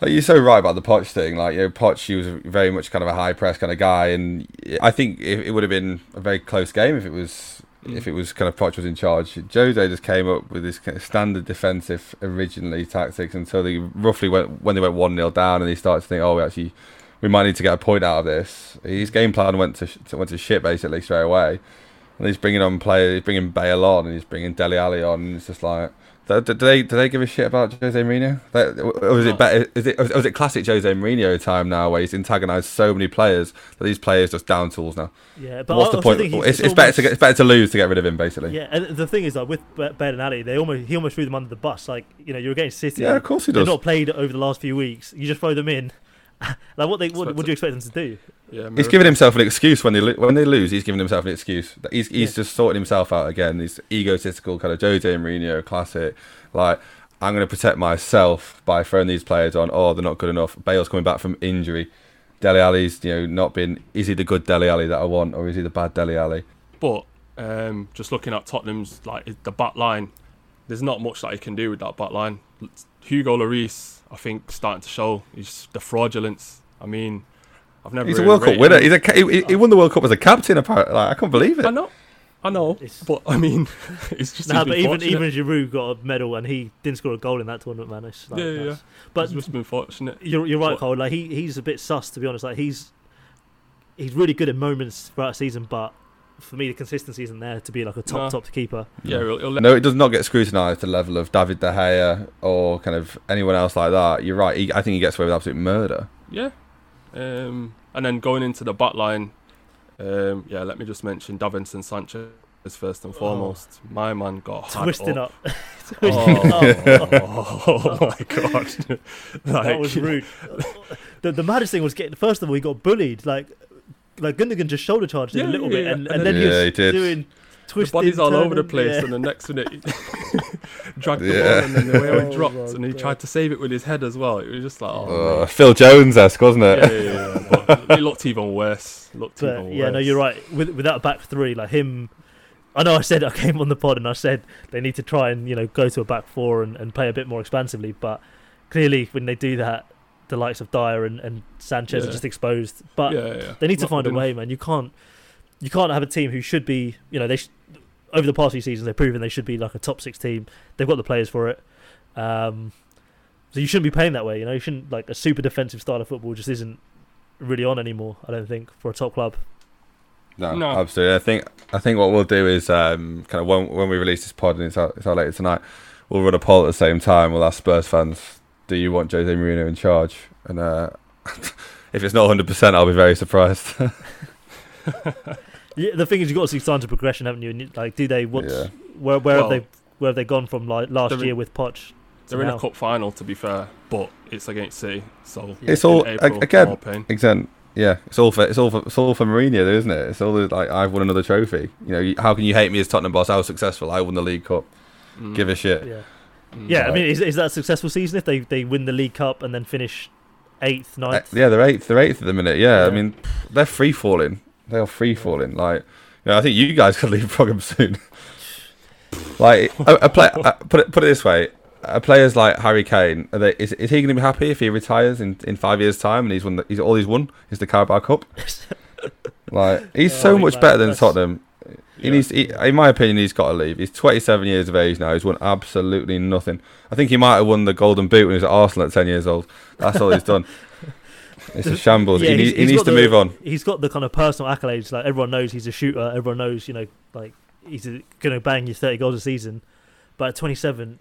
Like, you're so right about the Poch thing. Like, you know, Poch, he was very much kind of a high press kind of guy, and I think it, it would have been a very close game if it was Mm. if it was kind of Poch was in charge. Jose just came up with this kind of standard defensive originally tactics until they roughly went when they went one 0 down, and he started to think, oh, we actually we might need to get a point out of this. His game plan went to, sh- went to shit basically straight away. and he's bringing on players, he's bringing Bale on, and he's bringing Dele Alli on, and it's just like. Do, do they do they give a shit about Jose Mourinho? Or is it better? Is it, is it classic Jose Mourinho time now, where he's antagonised so many players that these players just down tools now? Yeah, but What's I- the point? It's, it's better to get, it's better to lose to get rid of him, basically. Yeah, and the thing is, like with Bale and Alli, they almost he almost threw them under the bus. Like you know, you're against City. Yeah, of course he does. They've not played over the last few weeks. You just throw them in. like what they what, Expect what do you expect them to do? Yeah, He's miracle. giving himself an excuse when they lo- when they lose. He's giving himself an excuse. He's he's Yeah. just sorting himself out again. He's egotistical, kind of Jose Mourinho classic. Like I'm going to protect myself by throwing these players on. Oh, they're not good enough. Bale's coming back from injury. Dele Alli's you know not been. Is he the good Dele Alli that I want, or is he the bad Dele Alli? But um, just looking at Tottenham's like the back line, there's not much that he can do with that back line. Hugo Lloris, I think, starting to show he's the fraudulence. I mean, I've never. He's a World Cup winner. He's a he, he won the World Cup as a captain. Apparently, like, I can't believe it. I know, I know, It's- but I mean, it's just. Nah, but even fortunate. even Giroud got a medal and he didn't score a goal in that tournament, man. It's like, Yeah, yeah, yeah. But he's just been fortunate. you're you're right, But- Cole. Like he he's a bit sus to be honest. Like he's he's really good in moments throughout the season, but for me the consistency isn't there to be like a top Nah. top keeper. Yeah, he'll, he'll No, it does not get scrutinised to the level of David De Gea or kind of anyone else like that. You're right. He, I think he gets away with absolute murder. Yeah. Um, and then going into the back line, um, yeah, let me just mention Davinson Sanchez first and foremost. My man got had Twisting up. up. Twisting Oh, up. oh my god! That was rude. the, the maddest thing was getting first of all he got bullied. Like like Gundogan just shoulder charged him Yeah, a little yeah, bit, and, And and then- then he Yeah, was he did. doing The twisting. body's all over the place, yeah. and the next minute he dragged the Yeah. ball, and then the way Oh it dropped, my and he God. tried to save it with his head as well. It was just like, oh, Uh, Phil Jones esque, wasn't it? yeah, yeah, yeah, yeah. It looked even worse. Looked But even yeah, worse. no, you're right. With without a back three, like him, I know I said I came on the pod and I said they need to try and you know go to a back four and, and play a bit more expansively. But clearly, when they do that, the likes of Dier and, and Sanchez are just exposed. But Yeah, yeah. they need to Not find a way, man. You can't you can't have a team who should be you know they sh- over the past few seasons they've proven they should be like a top six team. They've got the players for it. Um, so you shouldn't be playing that way. You know, you shouldn't like a super defensive style of football just isn't really on anymore. I don't think for a top club. No, No. absolutely. I think I think what we'll do is um, kind of when when we release this pod and it's out, it's out later tonight, we'll run a poll at the same time. We'll ask Spurs fans, "Do you want Jose Mourinho in charge?" And uh, if it's not 100, percent I'll be very surprised. Yeah, the thing is, you've got to see signs of progression, haven't you? And like, do they what's Yeah. where where Well, have they where have they gone from like last in- year with Poch? to They're in a cup final, to be fair, but it's against City, so It's all in April, a- again. pain. Exent. Yeah, it's all for it's all for it's all for Mourinho, though, isn't it? It's all like I've won another trophy. You know, you- how can you hate me as Tottenham boss? I was successful. I won the League Cup. Mm. Give a shit. Yeah. Yeah. I mean, is is that a successful season if they they win the League Cup and then finish eighth, Uh, ninth? yeah, they're eighth. They're eighth at the minute. Yeah, I mean, they're free falling. They are free falling. Like, you know, I think you guys could leave Program soon. like, a, a play, uh, put it put it this way: uh, players like Harry Kane, are they, is is he going to be happy if he retires in, in five years' time and he's won? The, he's all he's won is the Carabao Cup. like, he's Oh, so much better than that's- Tottenham. He Yeah. needs, he, in my opinion, he's got to leave. He's 27 years of age now. He's won absolutely nothing. I think he might have won the Golden Boot when he was at Arsenal at 10 years old. That's all he's done. It's a shambles. Yeah, he he's- he he's needs to the- move on. He's got the kind of personal accolades. Like everyone knows he's a shooter. Everyone knows you know like he's going to bang you thirty goals a season. But at twenty seven.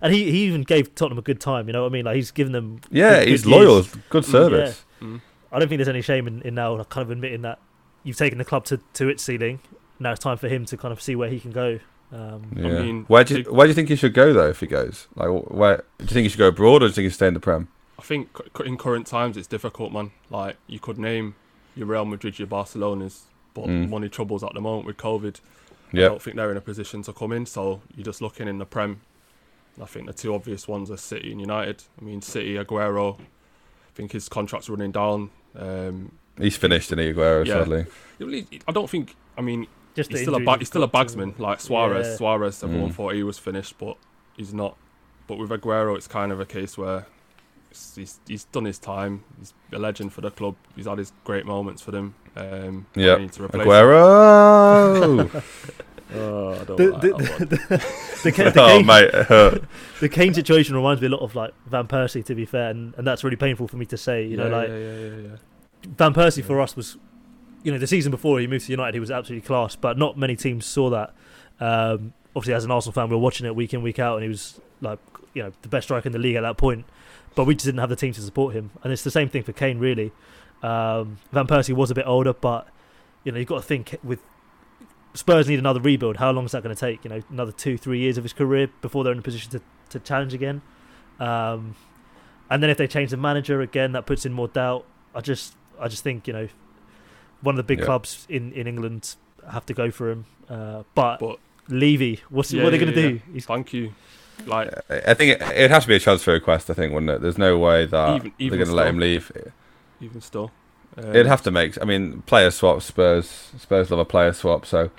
And he, he even gave Tottenham a good time, you know what I mean? Like he's given them. Yeah, good- he's good loyal. years. Good Mm, service. Mm. I don't think there's any shame in, in now kind of admitting that you've taken the club to, to its ceiling. Now it's time for him to kind of see where he can go. Um, Yeah. mean, where do you, where do you think he should go though? If he goes, like, where do you think he should go abroad, or do you think he should stay in the Prem? I think in current times it's difficult, man. Like you could name your Real Madrid, your Barcelona's, but Mm. money troubles at the moment with COVID. I don't think they're in a position to come in, so you're just looking in the Prem. I think the two obvious ones are City and United. I mean, City, Aguero. I think his contract's running down. Um, he's finished in Aguero, Yeah. sadly. I don't think. I mean, just he's still a injuries he's still a got to- bagsman like Suarez. Yeah. Suarez, everyone Mm. thought he was finished, but he's not. But with Aguero, it's kind of a case where he's he's done his time. He's a legend for the club. He's had his great moments for them. Um, Yeah. to replace. Aguero. Oh, I don't The, like the, that one. the, Kane, the, oh Kane, mate, it hurt. the Kane situation reminds me a lot of like Van Persie, to be fair, and, and that's really painful for me to say. You know, Yeah, like yeah, yeah, yeah, yeah. Van Persie for us was you know, the season before he moved to United, he was absolutely class, but not many teams saw that. Um, obviously, as an Arsenal fan, we were watching it week in, week out, and he was like, you know, the best striker in the league at that point. But we just didn't have the team to support him, and it's the same thing for Kane, really. Um, Van Persie was a bit older, but you know, you've got to think with Spurs need another rebuild. How long is that going to take? You know, another two, three years of his career before they're in a position to, to challenge again. Um, and then if they change the manager again, that puts in more doubt. I just, I just think you know, one of the big Yeah. clubs in, in England have to go for him. Uh, but, But- Levy, what's Yeah, what are they going to yeah. do? He's, Thank you. Like I think it, it has to be a transfer request. I think, wouldn't it? There's no way that Even- even they're going to let him leave. even still, um, It'd have to make. I mean, player swap. Spurs. Spurs love a player swap. So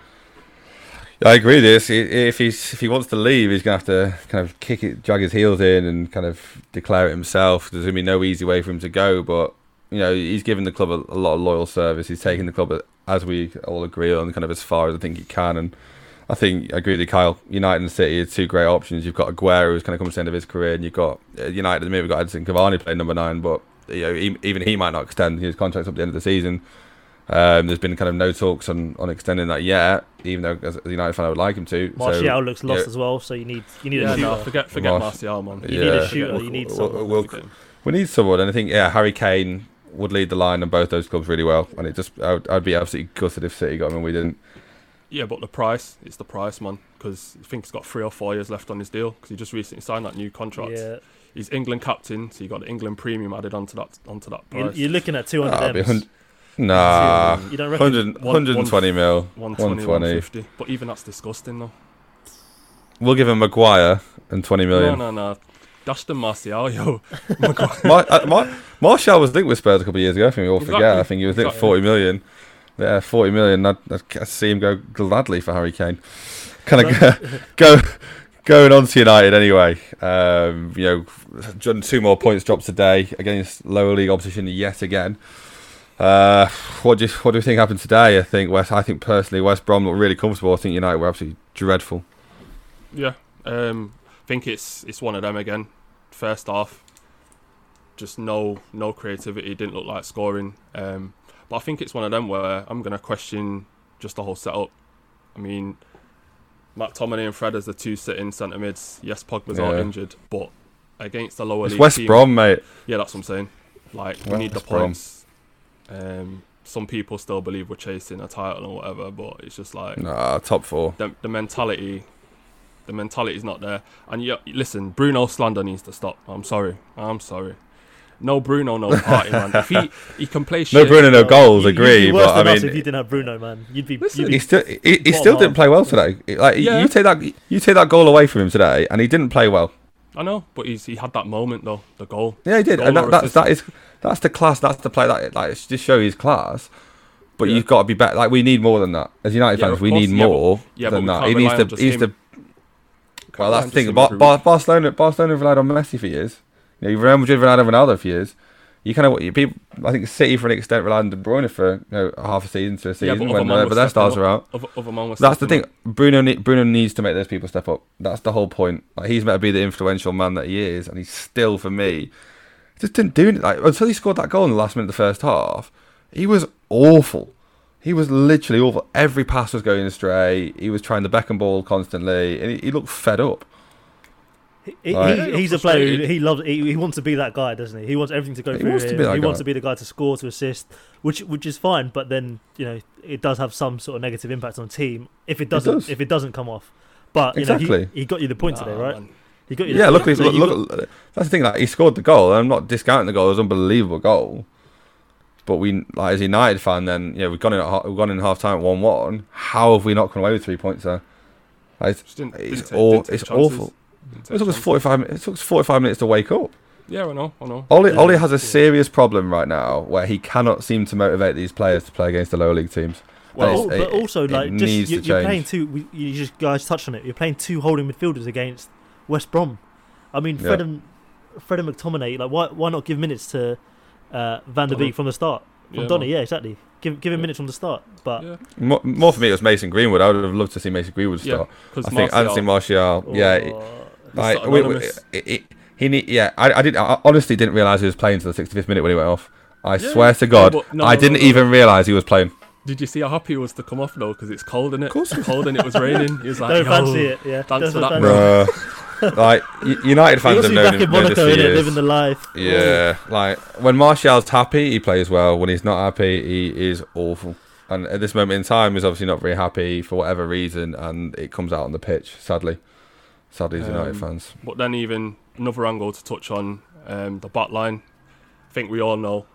I agree with this. If he's if he wants to leave, he's gonna have to kind of kick it, drag his heels in, and kind of declare it himself. There's gonna be no easy way for him to go. But you know, he's given the club a, a lot of loyal service. He's taken the club, as we all agree on, kind of as far as I think he can. And I think I agree with you, Kyle. United and City are two great options. You've got Aguero, who's kind of coming to the end of his career, and you've got uh, United. At the we've got Edinson Cavani playing number nine, but you know, e- even he might not extend his contract up to the end of the season. Um, there's been kind of no talks on, on extending that yet, even though as a United fan I would like him to. Martial so, looks lost yeah, as well, so you need you need yeah, a shooter. no, forget forget Marsh- Martial, man. You need a Yeah. shooter. Forget- You need Well, someone. well, we need someone, and I think yeah, Harry Kane would lead the line on both those clubs really well, and it just I would, I'd be absolutely gutted if City got him and we didn't. Yeah, but the price, it's the price, man. Because I think he's got three or four years left on his deal. Because he just recently signed that new contract. Yeah, He's England captain, so you got the England premium added onto that onto that you're, price. you're looking at two Ah, it'd be hundred. hun- Nah, You don't reckon? 100, One- 120 mil, 120, 120. 150. But even that's disgusting, though. We'll give him Maguire and 20 million. No, no, no. The Martial, yo. Maguire. Mar- uh, Mar- Martial was linked with Spurs a couple of years ago. I think we all Exactly. forget. I think he was linked Exactly. 40 million. Yeah, 40 million. I'd, I'd, see him go gladly for Harry Kane. Kind of go, go going on to United anyway. Um, you know, two more points dropped today against lower league opposition yet again. Uh, what do you what do you think happened today? I think West. I think personally, West Brom looked really comfortable. I think United were absolutely dreadful. yeah. Um, think it's it's one of them again. First half, just no no creativity. Didn't look like scoring. Um, but I think it's one of them where I'm gonna question just the whole setup. I mean, Matt McTominay and Fred as the two sitting centre mids. Yes, Pogba's out Yeah. injured, but against the lower It's league West team, Brom, mate. Yeah, that's what I'm saying. Like we need the points. Um, some people still believe we're chasing a title or whatever, but it's just like Nah, top four. the the mentality. The mentality's not there. And yeah, listen, Bruno slander needs to stop. I'm sorry. I'm sorry. No Bruno, no party, man. If he he can play shit. No Bruno, no goals. agree, but I mean, if you didn't have Bruno, man, you'd be. Listen, you'd be he still he, he still didn't play well today. Like Yeah. you take that you take that goal away from him today, and he didn't play well. I know, but he's he had that moment though, the goal. Yeah, he did, and that, that's that is that's the class. That's the play that like it's just show his class. But Yeah. you've got to be better. Like we need more than that as United Yeah, fans. We need yeah, more but than that. He needs to. on just He needs him. to. Well, that's the thing. Just him Bar- every Bar- week. Barcelona, Barcelona relied on Messi for years. You know, Real Madrid relied on Ronaldo for years. You kind of you people. I think City, for an extent, relied on De Bruyne for you know, half a season to a Yeah, season but other when, uh, but their stars are out. Other, other That's the thing. up. Bruno ne- Bruno needs to make those people step up. That's the whole point. Like, he's meant to be the influential man that he is, and he's still for me just didn't do it. Like until he scored that goal in the last minute of the first half, he was awful. He was literally awful. Every pass was going astray. He was trying the Beckham ball constantly, and he, he looked fed up. He, he- Like- he- he's a player. Who, he loves. He, he wants to be that guy, doesn't he? He wants everything to go He through wants to him. be that he wants to be the guy to score, to assist, which which is fine. But then you know it does have some sort of negative impact on team if it doesn't does. if it doesn't come off. But you know, Exactly. he, he got you the point today, right? man. He got you. The Yeah, point. look, So look, you look, that's the thing. Like he scored the goal. I'm not discounting the goal. It was an unbelievable goal. But we, like as a United fan, then you know we've gone in. At, we've gone in half time at one one. How have we not come away with three points there? Like, it's Just didn't- it's, didn't take- take it's awful. It took us 45 minutes. It took us 45 minutes to wake up. Yeah, I know, I know. Ole, Yeah, Ole has a yeah. serious problem right now where he cannot seem to motivate these players to play against the lower league teams. But, It's- but it- also, it like, just needs you, to you're playing two. You just guys touched on it. You're playing two holding midfielders against West Brom. I mean, Yeah. Fred and Fred and McTominay. Like, why why not give minutes to uh, Van de Beek from the start? From Yeah, Donny, yeah, exactly. Give give him Yeah. minutes from the start. But Yeah, More, more for me, it was Mason Greenwood. I would have loved to see Mason Greenwood start. Because I think Anthony Martial, yeah, it- like, we- we- it- it- he need, yeah. I, I didn't. I honestly didn't realize he was playing to the 65th minute when he went off. I Yeah, swear to God, but no, I no, didn't no, no. even realize he was playing. Did you see how happy he was to come off though? Because it's cold in it. Of course. cold and it was raining. He was like, Don't Yo, fancy it. Yeah. dance Don't for that, bro. Bruh. like United fans wants have to be known back him in known this Monaco, years. Living the life. Yeah, like when Martial's happy, he plays well. When he's not happy, he is awful. And at this moment in time, he's obviously not very happy for whatever reason, and it comes out on the pitch. Sadly, sadly, as United Um, fans. But then even another angle to touch on um, the back line. I think we all know,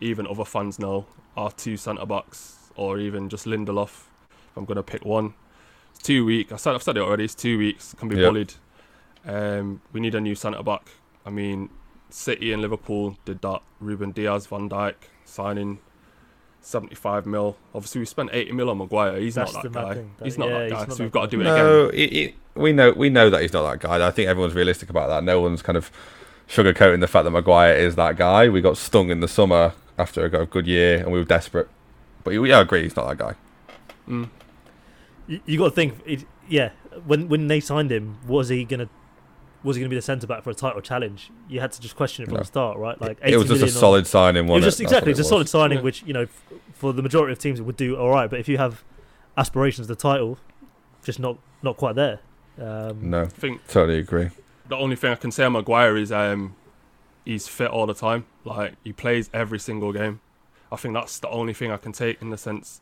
even other fans know, our two centre backs or even just Lindelof. I'm gonna pick one, it's too weak. I said I've said it already. It's two weeks. Can be Yep. bullied. Um, we need a new centre back. I mean, City and Liverpool did that. Ruben Dias, Van Dijk signing. 75 mil. Obviously, we spent 80 mil on Maguire. He's That's not that guy. thing. He's not yeah, that guy. not So that we've got to do it No, again. it, it, we know we know that he's not that guy. I think everyone's realistic about that. No one's kind of sugarcoating the fact that Maguire is that guy. We got stung in the summer after a good year, and we were desperate. But yeah, I agree, he's not that guy. Mm. You, you got to think. It, yeah. When when they signed him, was he gonna was he gonna be the centre back for a title challenge? You had to just question it from No. the start, right? Like It was just a million on- solid signing. It Wasn't just That's exactly what it's a solid signing, Yeah. which you know, f- for the majority of teams, it would do all right. But if you have aspirations, the title, just not not quite there. Um, No, I think totally agree. the only thing I can say on Maguire is um, he's fit all the time. Like he plays every single game. I think that's the only thing I can take in the sense.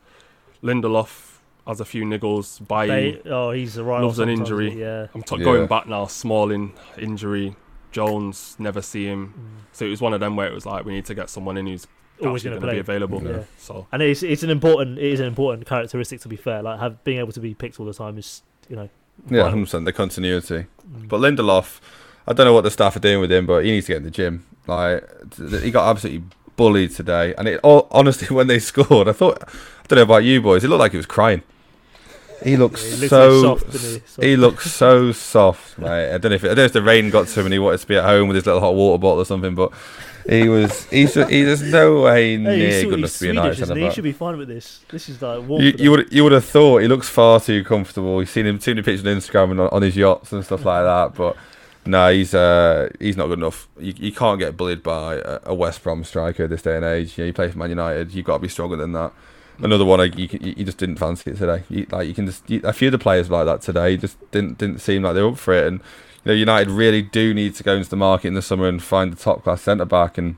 Lindelof has a few niggles. Bailly, They, oh, he's a right. Loves an injury. Yeah. I'm t- Yeah. going back now. Smalling injury. Jones never see him. Mm. So it was one of them where it was like we need to get someone in who's Always actually going going to to be available. Yeah. So And it's it's an important it is an important characteristic to be fair. Like have being able to be picked all the time is you know. Yeah, vital. 100% the continuity. Mm. But Lindelof, I don't know what the staff are doing with him, but he needs to get in the gym. Like he got absolutely bullied today, and it all, honestly, when they scored, I thought I don't know about you boys, it looked like he was crying. He looks Yeah, he looks so soft, he? He looks so soft, mate. I don't know if it, I don't know if the rain got to him and he wanted to be at home with his little hot water bottle or something, but he was he's he, there's no way Hey, near he's, good enough to be a Swedish, isn't he? He should be fine with this. This is like warm You, you would you would have thought he looks far too comfortable. You've seen him too many pictures on Instagram and on, on his yachts and stuff like that. But no, he's uh, he's not good enough. You, you can't get bullied by a, a West Brom striker this day and age. You, know, you play for Man United. You've got to be stronger than that. Another one, like, you, can- you you just didn't fancy it today. You, like you can just you, a few of the players like that today just didn't didn't seem like they're up for it. And you know, United really do need to go into the market in the summer and find the top class centre back. And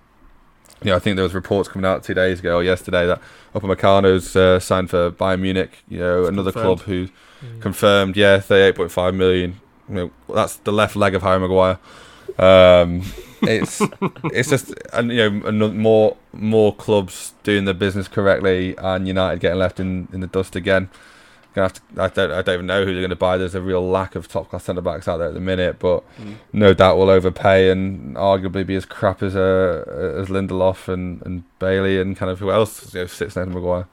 you know, I think there was reports coming out two days ago or yesterday that Upamecano's uh, signed for Bayern Munich. You know, It's another confirmed. club who Mm. confirmed, yeah, thirty-eight point five million. You know, that's the left leg of Harry Maguire. Um, it's it's just and you know more more clubs doing their business correctly and United getting left in, in the dust again. Gonna have to, I don't I don't even know who they're going to buy. There's a real lack of top class centre backs out there at the minute, but Mm. no doubt will overpay and arguably be as crap as uh, as Lindelof and, and Bailly and kind of who else you know, sits next to Maguire.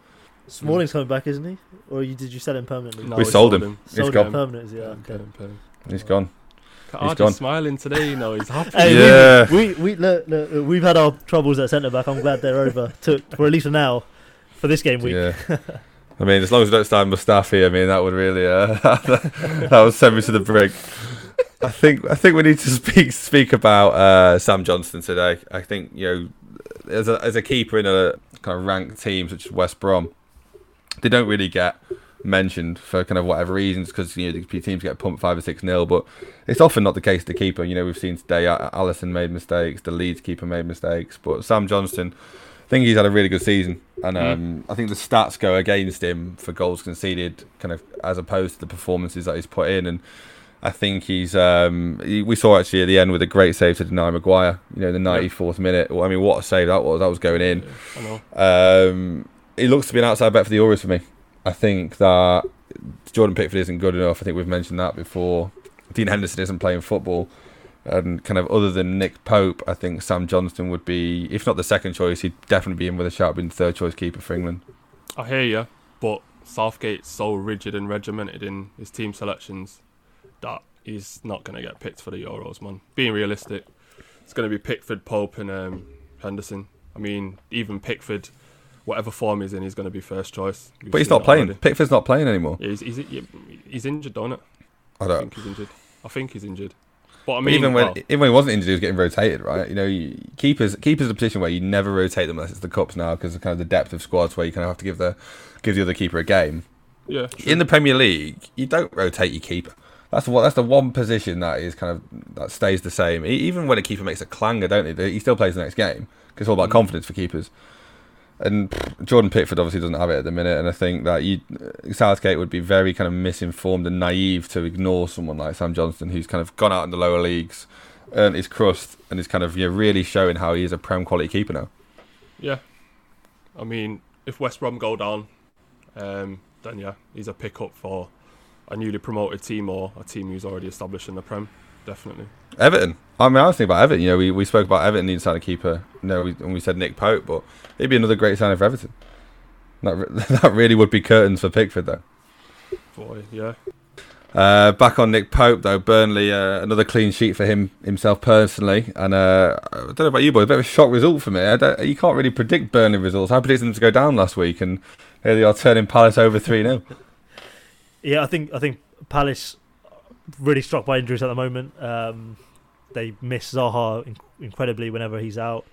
Smalling's coming back, isn't he? Or you, did you sell him permanently? No, We sold him. He's Sold gone. him permanent, is he? Yeah, Okay, okay. okay. He's gone. He's He's gone. gone. smiling today. You know, he's happy. Hey, Yeah. we, we, we look, look, look, we've had our troubles at centre back. I'm glad they're over to, for at least for now for this game week. Yeah. I mean, as long as we don't start Mustafi, I mean, that would really uh, that would send me to the brink. I think I think we need to speak speak about uh, Sam Johnstone today. I think you know, as a as a keeper in a kind of ranked team such as West Brom, they don't really get mentioned for kind of whatever reasons because you know the teams get pumped five or six nil, but it's often not the case. The keeper, you know, we've seen today, Alisson made mistakes, the Leeds keeper made mistakes, but Sam Johnstone. I think he's had a really good season, and um, I think the stats go against him for goals conceded, kind of as opposed to the performances that he's put in. And I think he's. Um, he, we saw actually at the end with a great save to deny Maguire. You know, the ninety fourth minute. Well, I mean, what a save that was! That was going in. I know. Um, he looks to be an outside bet for the Orioles for me. I think that Jordan Pickford isn't good enough. I think we've mentioned that before. Dean Henderson isn't playing football. And kind of other than Nick Pope, I think Sam Johnstone would be, if not the second choice, he'd definitely be in with a shout being third choice keeper for England. I hear you, but Southgate's so rigid and regimented in his team selections that he's not going to get picked for the Euros, man. Being realistic, it's going to be Pickford, Pope, and um, Henderson. I mean, even Pickford, whatever form he's in, he's going to be first choice. We've But he's not playing. already. Pickford's not playing anymore. Yeah, he's, he's, he's injured, don't it? I I don't. think he's injured. I think he's injured. But I But mean, even when well, even when he wasn't injured, he was getting rotated, right? You know, you, keepers keepers a position where you never rotate them unless it's the cups now because of kind of the depth of squads where you kind of have to give the give the other keeper a game. yeah, In the Premier League, you don't rotate your keeper. That's what that's the one position that is kind of that stays the same. Even when a keeper makes a clanger, don't he? He still plays the next game because it's all about mm. confidence for keepers. And Jordan Pickford obviously doesn't have it at the minute, and I think that you Southgate would be very kind of misinformed and naive to ignore someone like Sam Johnstone, who's kind of gone out in the lower leagues, earned his crust, and is kind of you know, really showing how he is a prem quality keeper now. yeah. I mean, if West Brom go down, um, then yeah, he's a pickup for a newly promoted team or a team who's already established in the Prem. Definitely. Everton. I mean, I was thinking about Everton. You know, we, we spoke about Everton needing to sign a keeper. You know, we, and we said Nick Pope, but it'd be another great signing for Everton. That re- that really would be curtains for Pickford, though. Boy, yeah. Uh, back on Nick Pope though, Burnley uh, another clean sheet for him himself personally, and uh, I don't know about you boys, a bit of a shock result for me. I don't, you can't really predict Burnley results. I predicted them to go down last week, and here they are turning Palace over three 0 Yeah, I think I think Palace really struck by injuries at the moment. Um, they miss Zaha in- incredibly whenever he's out.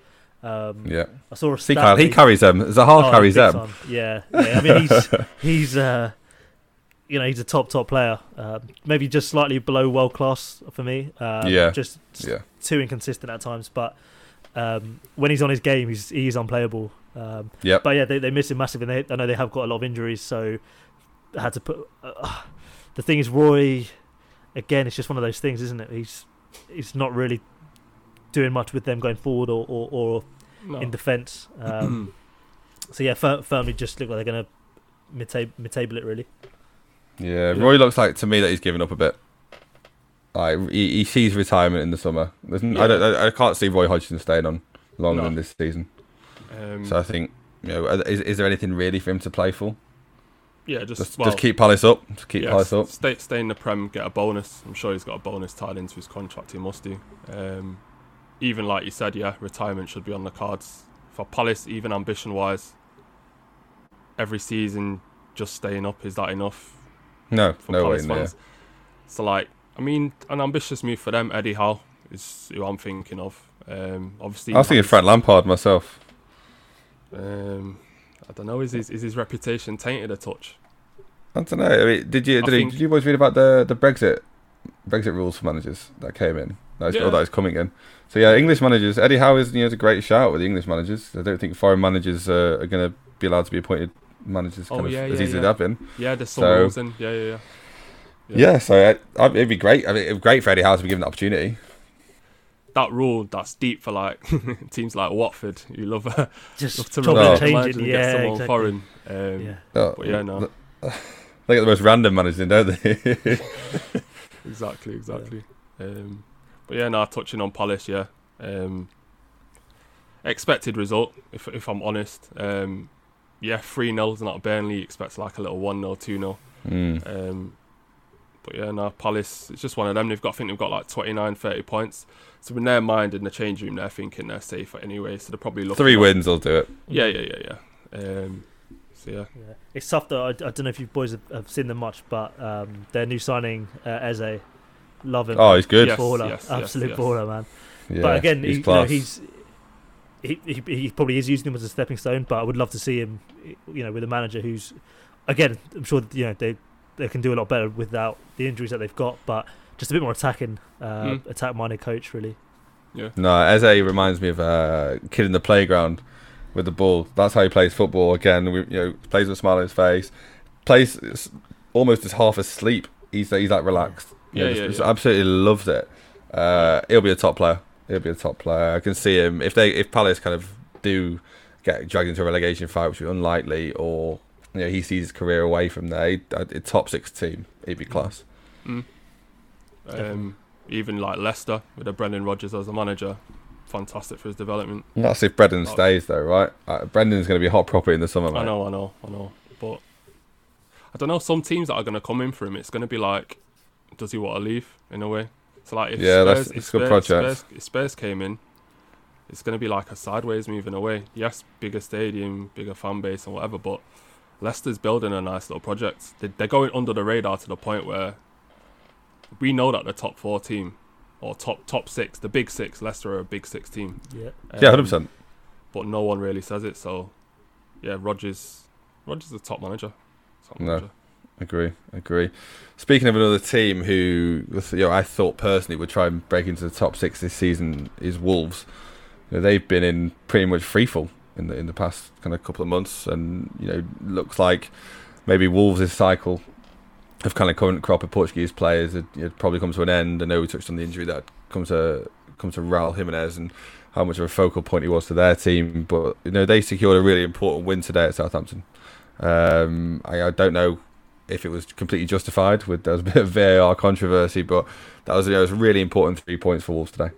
Um, Yeah, I saw a he, car- he carries them. Zaha Oh, carries them. time. Yeah, yeah. I mean, he's he's uh, you know he's a top top player. Uh, maybe just slightly below world class for me. Um, Yeah. just Yeah, too inconsistent at times. But um, when he's on his game, he's he's unplayable. Um, yep. but yeah, they they miss him massively. And they, I know they have got a lot of injuries, so I had to put. Uh, the thing is, Roy, again, it's just one of those things, isn't it? He's he's not really doing much with them going forward or or, or No. in defence. Um, so yeah, fir- firmly just look like they're going to mid table it really. Yeah, Yeah. Roy looks like to me that he's given up a bit. Like he, he sees retirement in the summer. There's n- I don't. I, I can't see Roy Hodgson staying on longer No. than this season. um, So I think you know, is, is there anything really for him to play for? Yeah, just Just, well, just keep Palace up. Just keep yeah, Palace up. Stay, stay in the Prem, get a bonus. I'm sure he's got a bonus tied into his contract. He must do. Um, even like you said, yeah, retirement should be on the cards for Palace. Even ambition wise, every season just staying up is that enough No, for no way Palace there. fans? So like, I mean, an ambitious move for them. Eddie Howe is who I'm thinking of. Um, obviously, I was thinking of Frank Lampard myself. Um, I don't know. Is his is his reputation tainted a touch? I don't know. I mean, did you I did, you- think- did you boys read about the the Brexit Brexit rules for managers that came in? That is, Yeah. or that is coming in. So yeah, English managers. Eddie Howe is you know is a great shout with the English managers. I don't think foreign managers uh, are going to be allowed to be appointed managers Oh, kind of yeah, as yeah, easily as yeah. they have been. Yeah, there's some So- rules in. Yeah, yeah, yeah. Yeah, so it, it'd be great. I mean, it'd be great for Eddie Howe to be given the opportunity. That rule that's deep for like teams like Watford. You love, uh, Just love to chopping No. and the changing. lines and get Yeah, exactly. foreign. Um, Yeah. Oh, But yeah, no. They get the most random managers in, don't they? Exactly, exactly. Um, but yeah, now touching on Palace, yeah. Um, expected result, if if I'm honest. Um, yeah, three 0 is not Burnley. Expects like a little one 0 two 0 Mm. Um, but yeah, no, Palace, it's just one of them. They've got, I think they've got like 29, 30 points. So in their mind, in the change room, they're thinking they're safer anyway. So they're probably looking. Three wins will do it. Yeah, yeah, yeah, yeah. Um, so yeah, Yeah. It's tough though. I, I don't know if you boys have, have seen them much, but um, their new signing, uh, Eze, love him. Oh, he's good. Yes, baller, yes, yes, absolute yes. baller, man. Yeah, but again, he's he, you know, he's he, he he probably is using him as a stepping stone. But I would love to see him, you know, with a manager who's, again, I'm sure that, you know they they can do a lot better without the injuries that they've got, but just a bit more attacking, uh, Mm. attack minded coach really. Yeah. No, Eze reminds me of a kid in the playground with the ball. That's how he plays football. Again, we, you know, plays with a smile on his face. Plays almost as half asleep. He's he's like relaxed. You know, Yeah, just- yeah, just absolutely loves it. Uh, he'll be a top player. He'll be a top player. I can see him if they if Palace kind of do get dragged into a relegation fight, which is unlikely, or you know he sees his career away from there. He'd, uh, top six team, he'd be class. um, even like Leicester with a Brendan Rodgers as a manager, fantastic for his development. And that's if Brendan Oh. stays though, right? Uh, Brendan's going to be hot property in the summer, mate. I know, I know, I know. But I don't know. Some teams that are going to come in for him, it's going to be like, does he want to leave in a way? So like, if Yeah, that's- Spurs, it's if a good Spurs, project. Spurs, if Spurs came in, it's going to be like a sideways move in a way. Yes, bigger stadium, bigger fan base, and whatever. But Leicester's building a nice little project. They, they're going under the radar to the point where we know that the top four team or top top six, the big six. Leicester are a big six team. Yeah. yeah, Um, hundred percent. But no one really says it. So yeah, Rodgers, Rodgers is the top manager. Top No. manager. Agree, agree. Speaking of another team who, you know, I thought personally would try and break into the top six this season is Wolves. You know, they've been in pretty much freefall in the in the past kind of couple of months, and you know, looks like maybe Wolves' cycle of kind of current crop of Portuguese players had, had probably come to an end. I know we touched on the injury that comes to come to Raul Jimenez and how much of a focal point he was to their team, but you know they secured a really important win today at Southampton. Um, I, I don't know if it was completely justified with there was a bit of VAR controversy, but that was you know, it was really important three points for Wolves today.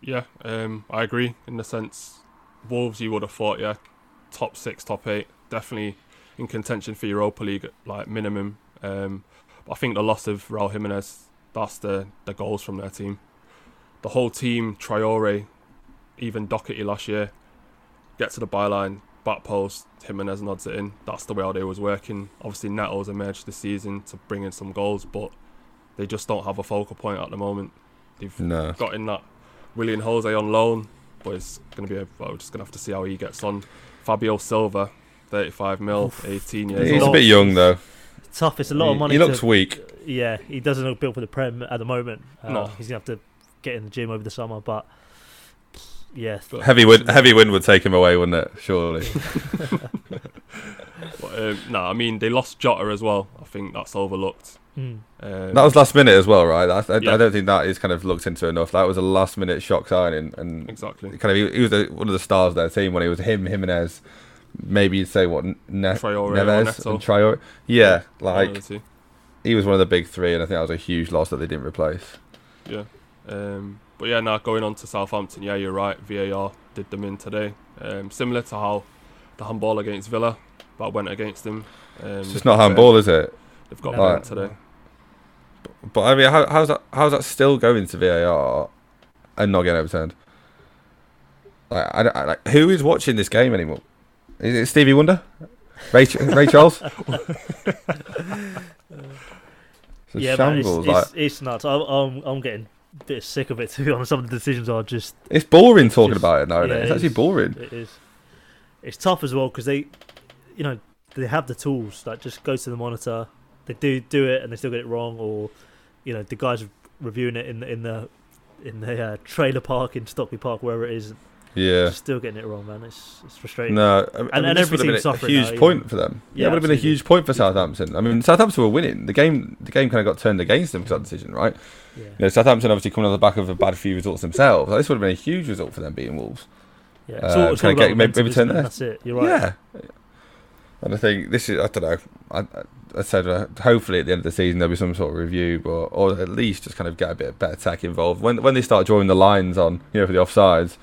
Yeah, um, I agree in the sense Wolves you would have thought yeah, top six, top eight, definitely in contention for Europa League like minimum. Um, but I think the loss of Raul Jimenez, that's the the goals from their team. The whole team, Traore, even Doherty last year, get to the byline, back post, Jimenez nods it in. That's the way how they was working. Obviously Neto's emerged this season to bring in some goals, but they just don't have a focal point at the moment. They've No, got in that Willian José on loan, but it's going to be a, well, we're just going to have to see how he gets on. Fabio Silva, 35 mil, 18 years he's a bit young though. Tough. It's a lot he, of money. he looks to, weak. Yeah, he doesn't look built for the Prem at the moment. Uh, No. He's going to have to get in the gym over the summer, but yeah. But- Heavy wind, heavy wind would take him away, wouldn't it? Surely. But, um, no, I mean, they lost Jota as well. I think that's overlooked. Mm. Um, that was last minute as well, right? That's, I, Yeah. I don't think that is kind of looked into enough. That was a last minute shock signing, and exactly. kind of he, he was the, one of the stars of their team when it was him, Jimenez. Maybe you'd say what ne- Traore Neves and Traore. Yeah, like of the two. he was one of the big three, and I think that was a huge loss that they didn't replace. Yeah. Um, but yeah, now going on to Southampton, yeah, you're right. VAR did them in today. Um, similar to how the handball against Villa, that went against them. Um, It's just not handball, is it? They've got No. one today. But I mean, how, how's that? How's that still going to VAR and not getting overturned? Like, I, I, like, who is watching this game anymore? Is it Stevie Wonder, Ray, Ch- Ray Charles? It's a yeah, man, it's, shambles. it's, it's nuts. I'm, I'm, I'm getting a bit sick of it, to be honest. Some of the decisions are just it's boring it's talking just- about it now. yeah, it's it actually boring. It is. It's tough as well because they, you know, they have the tools. Like just go to the monitor. They do do it and they still get it wrong, or you know, the guys reviewing it in the in the in the uh, trailer park in Stockley Park, wherever it is, Yeah. still getting it wrong, man. It's it's frustrating. No, I mean, And- and every team's a, a huge now, point know. for them. Yeah, Yeah, it would have been a huge point for Southampton. I mean, Southampton were winning. The game, the game kind of got turned against them for that decision, right? Yeah, You know, Southampton obviously coming on the back of a bad few results themselves. Like, this would have been a huge result for them beating Wolves. yeah. uh, It's all, it's all about get- maybe- turn there. That's it. You're right. Yeah. And I think this is, I don't know, I, I- I said uh, hopefully at the end of the season there'll be some sort of review, but or at least just kind of get a bit of better tech involved. When when they start drawing the lines on, you know, for the offsides,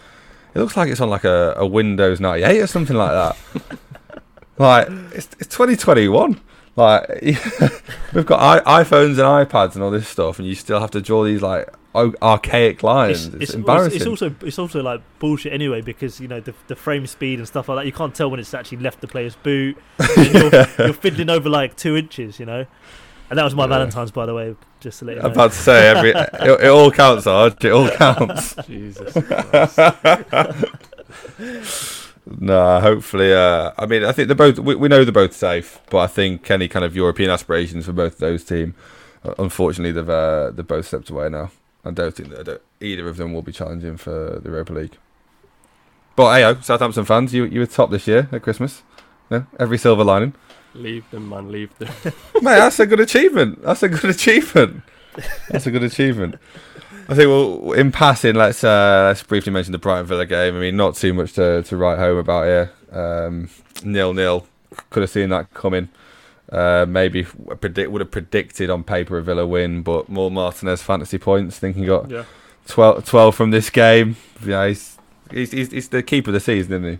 it looks like it's on like a, a Windows 98 or something like that. like, it's, it's 2021. Like, we've got I- iPhones and iPads and all this stuff, and you still have to draw these like o- archaic lines. It's, It's, it's, embarrassing. It's also it's also like bullshit anyway because you know the the frame speed and stuff like that. You can't tell when it's actually left the player's boot. and you're, you're fiddling over like two inches, you know. And that was my Yeah. Valentine's, by the way, just to let you know. I'm about to say every it, it all counts, Arj. It all counts. Jesus. No, hopefully. Uh, I mean, I think they're both. We, we know they're both safe, but I think any kind of European aspirations for both of those teams, uh, unfortunately, they've uh, they've both stepped away now. I don't think that I don't, either of them will be challenging for the Europa League. But hey, Southampton fans, you you were top this year at Christmas. Yeah, every silver lining. Leave them, man. Leave them. Mate, that's a good achievement. That's a good achievement. That's a good achievement. I think well, in passing, let's uh, let's briefly mention the Brighton Villa game. I mean, not too much to, to write home about here. Um, nil nil. Could have seen that coming. Uh, maybe predict would have predicted on paper a Villa win, but more Martinez fantasy points. Think he got Yeah. 12, 12 from this game. Yeah, he's, he's he's he's the keeper of the season, isn't he?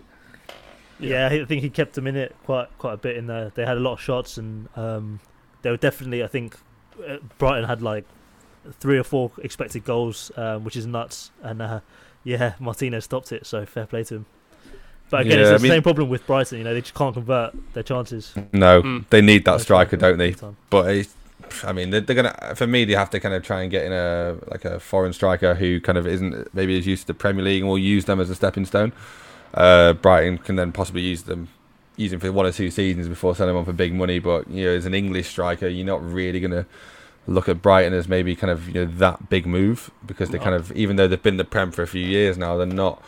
Yeah, I think he kept them in it quite quite a bit in there. They had a lot of shots, and um, they were definitely. I think uh, Brighton had like three or four expected goals, um, which is nuts. And uh, yeah, Martinez stopped it, so fair play to him. But again, Yeah, it's I the mean- same problem with Brighton. You know, they just can't convert their chances. No, Mm. they need that striker, don't they? But he's, I mean, they're, they're gonna. For me, they have to kind of try and get in a like a foreign striker who kind of isn't maybe as used to the Premier League, and will use them as a stepping stone. Uh, Brighton can then possibly use them, use him for one or two seasons before selling him on for big money. But you know, as an English striker, you're not really gonna look at Brighton as maybe kind of you know that big move because they kind of even though they've been the Prem for a few years now, they're not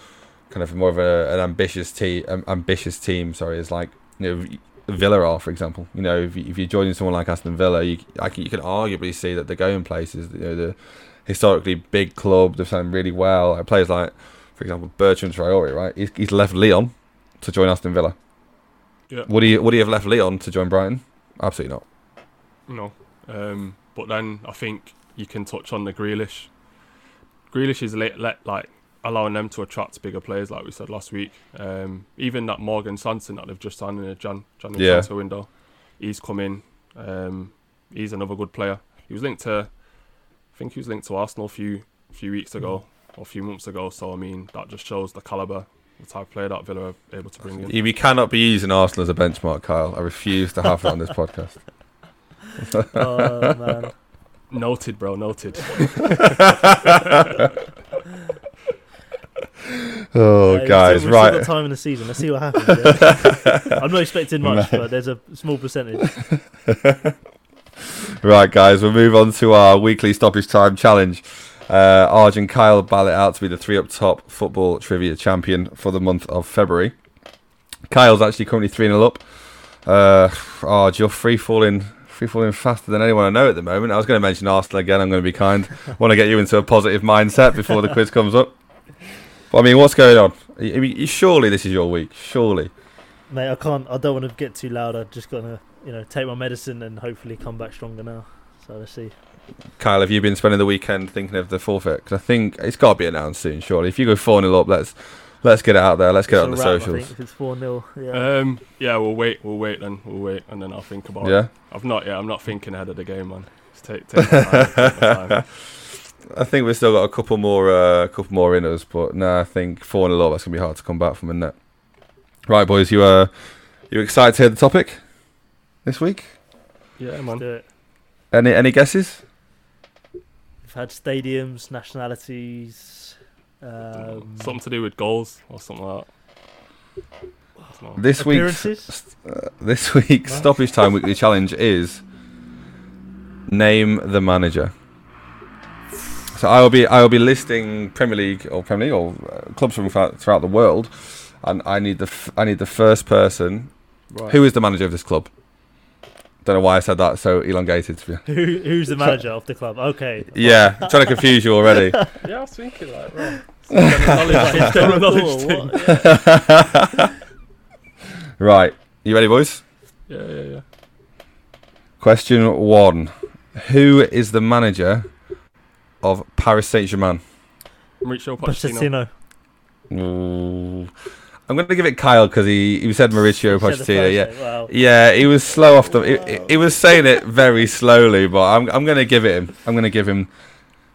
kind of more of a, an ambitious team. Um, ambitious team, sorry, is like you know Villa are, for example. You know, if, you, if you're joining someone like Aston Villa, you I can, you can arguably see that they're going places. You know, the historically big club, they've done really well. Players like, for example, Bertrand Traore, right? He's, he's left Lyon to join Aston Villa. Yeah. Would he would he have left Lyon to join Brighton? Absolutely not. No. Um, but then I think you can touch on the Grealish. Grealish is let, let like allowing them to attract bigger players, like we said last week. Um, even that Morgan Sanson that they've just signed in the Jan January Yeah. transfer window, he's come in. Um, he's another good player. He was linked to, I think he was linked to Arsenal a few few weeks ago a few months ago. So I mean, that just shows the caliber, the type of player that Villa are able to bring in. You you cannot be using Arsenal as a benchmark, Kyle. I refuse to have it on this podcast. Oh man. Noted, bro. Noted. Oh, Hey, guys, we've still right. got time in the season. Let's see what happens. yeah. I'm not expecting much, but there's a small percentage. Right, guys, we'll move on to our weekly stoppage time challenge. Uh, Arj and Kyle ballot out to be the three up top football trivia champion for the month of February. Kyle's actually currently 3 0 up. Uh, Arj, you're free falling. Free falling faster than anyone I know at the moment. I was going to mention Arsenal again. I'm going to be kind. want to get you into a positive mindset before the quiz comes up. But I mean, what's going on? I mean, surely this is your week. Surely. Mate, I can't. I don't want to get too loud. I'm just got to, you know, take my medicine and hopefully come back stronger now. So let's see. Kyle, have you been spending the weekend thinking of the forfeit? Because I think it's got to be announced soon. Surely, if you go four 0 up, let's let's get it out there. Let's get it on the It's a wrap, I socials. think, if it's four 0 yeah. Um, yeah, we'll wait. We'll wait then. We'll wait, and then I'll think about it. Yeah, I've not yet. I'm not thinking ahead of the game, man. Just take, take my time. take my time. I think we've still got a couple more, uh, couple more in us, but no, I think four 0 up. That's gonna be hard to come back from, isn't it? Right, boys, you uh, you excited to hear the topic this week? Yeah, Let's man. do it. Any any guesses? We've had stadiums, nationalities. Um, Something to do with goals or something like that. I don't know. This week, appearances. this week's Right. stoppage time weekly challenge is name the manager. So I will be I will be listing Premier League or Premier League or uh, clubs from throughout, throughout the world, and I need the f- I need the first person Right. who is the manager of this club. Don't know why I said that so elongated. Who, who's the manager of the club? Okay. Yeah, I'm trying to confuse you already. Yeah, I was thinking like, right. General knowledge, Like, general knowledge or thing. what? Yeah. right, you ready, boys? Yeah, yeah, yeah. Question one: Who is the manager of Paris Saint Germain? Mauricio Pochettino. Pochettino. Ooh. I'm going to give it Kyle because he, he said Mauricio Said Pochettino. first Yeah, name, Wow. yeah, he was slow off the. He, he was saying it very slowly, but I'm I'm going to give it him. I'm going to give him.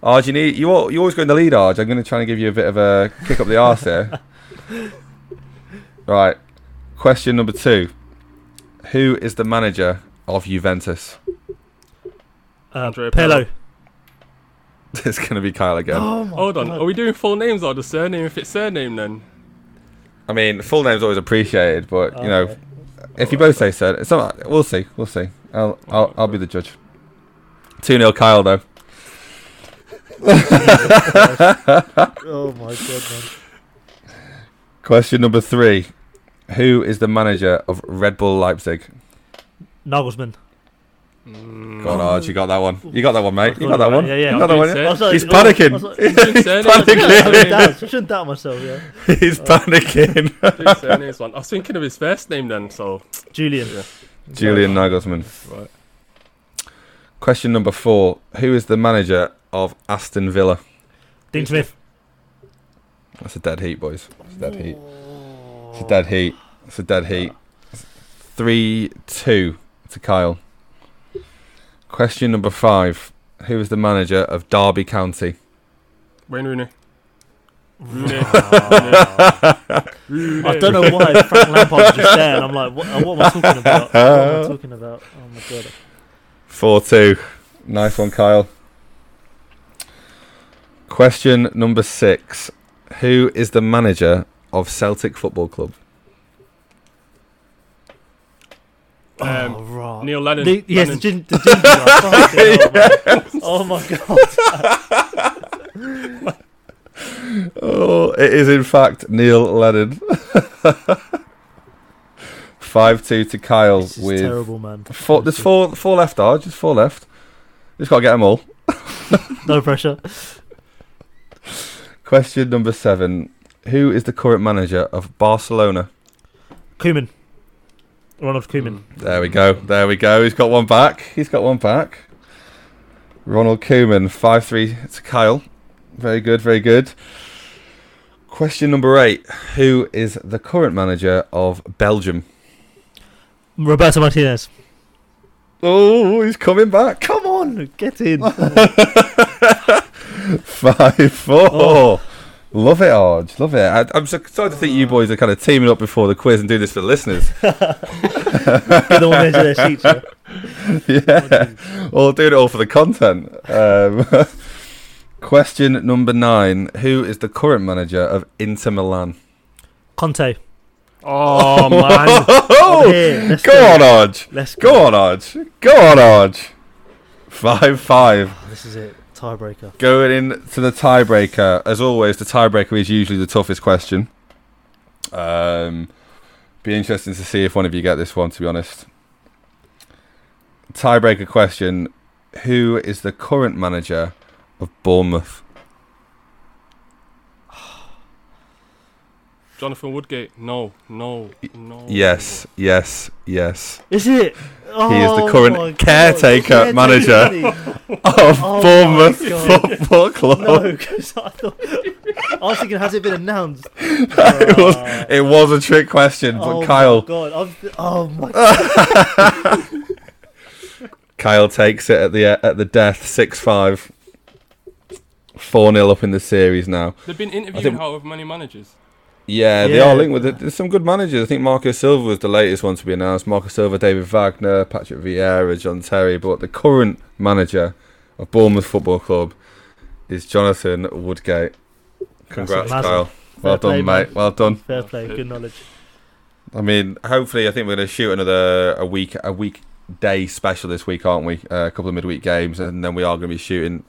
Arj, you need you al- you always go in the lead, Arj. I'm going to try and give you a bit of a kick up the arse here. right. Question number two: Who is the manager of Juventus? Uh, Andrea Pello. Pirlo. it's going to be Kyle again. Oh Hold on. God. Are we doing full names or the surname? If it's surname, then I mean, full name's always appreciated, but you know, Okay. if you both say so, it's not, we'll see. We'll see. I'll I'll, I'll be the judge. Two 0 Kyle though. Oh my god, man. Question number three: Who is the manager of Red Bull Leipzig? Nagelsmann. Go on, Arj, you got that one. You got that one, mate. You got Got that one. yeah, yeah. You got that one. Yeah? Oh, do like- He's I was- I panicking. Oh, was like- panicking. I shouldn't doubt- I shouldn't doubt myself, yeah. He's panicking. surnames, man. I was thinking of his first name then. So Julian. Yeah. Julian Nagelsmann. right. Question number four: Who is the manager of Aston Villa? Dean Smith. That's a dead heat, boys. It's a dead heat. It's a dead heat. It's a dead heat. Three two to Kyle. Question number five: Who is the manager of Derby County? Wayne Rooney. Rooney. I don't know why Frank Lampard was just there, and I'm like, what, what am I talking about? What am I talking about? Oh my god. Four two. Nice one, Kyle. Question number six. Who is the manager of Celtic Football Club? Um, oh, right. Neil Lennon. The, yes, the, gin, the ginger. Oh my god. Oh my god. Oh, it is in fact Neil Lennon. Five two to Kyle This is with terrible, man. four. There's four four left, Arj. Just four left. Just got to get them all. No pressure. Question number seven. Who is the current manager of Barcelona? Koeman. Ronald Koeman. Mm. There we go. There we go. He's got one back. He's got one back. Ronald Koeman, 5 3 to Kyle. Very good, very good. Question number eight. Who is the current manager of Belgium? Roberto Martinez. Oh, he's coming back. Come on, get in. 5 4. Oh. Love it, Arj. Love it. I, I'm so excited to think you boys are kind of teaming up before the quiz and doing this for the listeners. Get them on the edge of their seats. yeah. yeah. Well, doing it all for the content. Um, question number nine. Who is the current manager of Inter Milan? Conte. Oh man. I'm here. Let's Go go. on, Arj. Let's go. Go on, Arj. Go on, Arj. 5 5. This is it. Tiebreaker. Going into the tiebreaker. As always, the tiebreaker is usually the toughest question. Um, be interesting to see if one of you get this one, to be honest. Tiebreaker question Who is the current manager of Bournemouth? Jonathan Woodgate. No, no, no. Yes, yes, yes. Is it? Oh, He is the current oh God. caretaker Caretaker, manager. Of Oh Bournemouth. Football Club. No, because I thought I was thinking, has it been announced? it, was, uh, it was a trick question, but oh Kyle My God, I'm, oh my God. Kyle takes it at the at the death, six five. Four 0 up in the series now. They've been interviewing think- however many managers. Yeah, they are linked with it. There's some good managers. I think Marco Silva was the latest one to be announced. Marco Silva, David Wagner, Patrick Vieira, John Terry. But the current manager of Bournemouth Football Club is Jonathan Woodgate. Congrats, massive. Kyle. Well Fair play, done, mate. man. Well done. Fair play, good knowledge. I mean, hopefully, I think we're going to shoot another a week a week day special this week, aren't we? Uh, a couple of midweek games, and then we are going to be shooting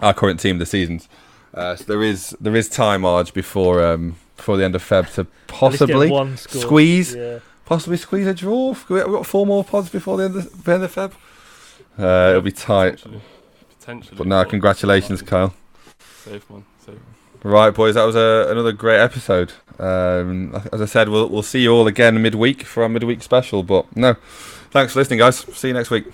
our current team of the seasons. Uh, so there is there is time, Arj, before um, before the end of Feb to At least get possibly one score. squeeze Yeah. possibly squeeze a draw. We've got four more pods before the end of, the end of Feb. Uh, it'll be tight. Potentially. Potentially. But no, congratulations, Kyle. Safe man. Safe. Right, boys, that was a, another great episode. Um, as I said, we'll we'll see you all again midweek for our midweek special. But no, thanks for listening, guys. See you next week.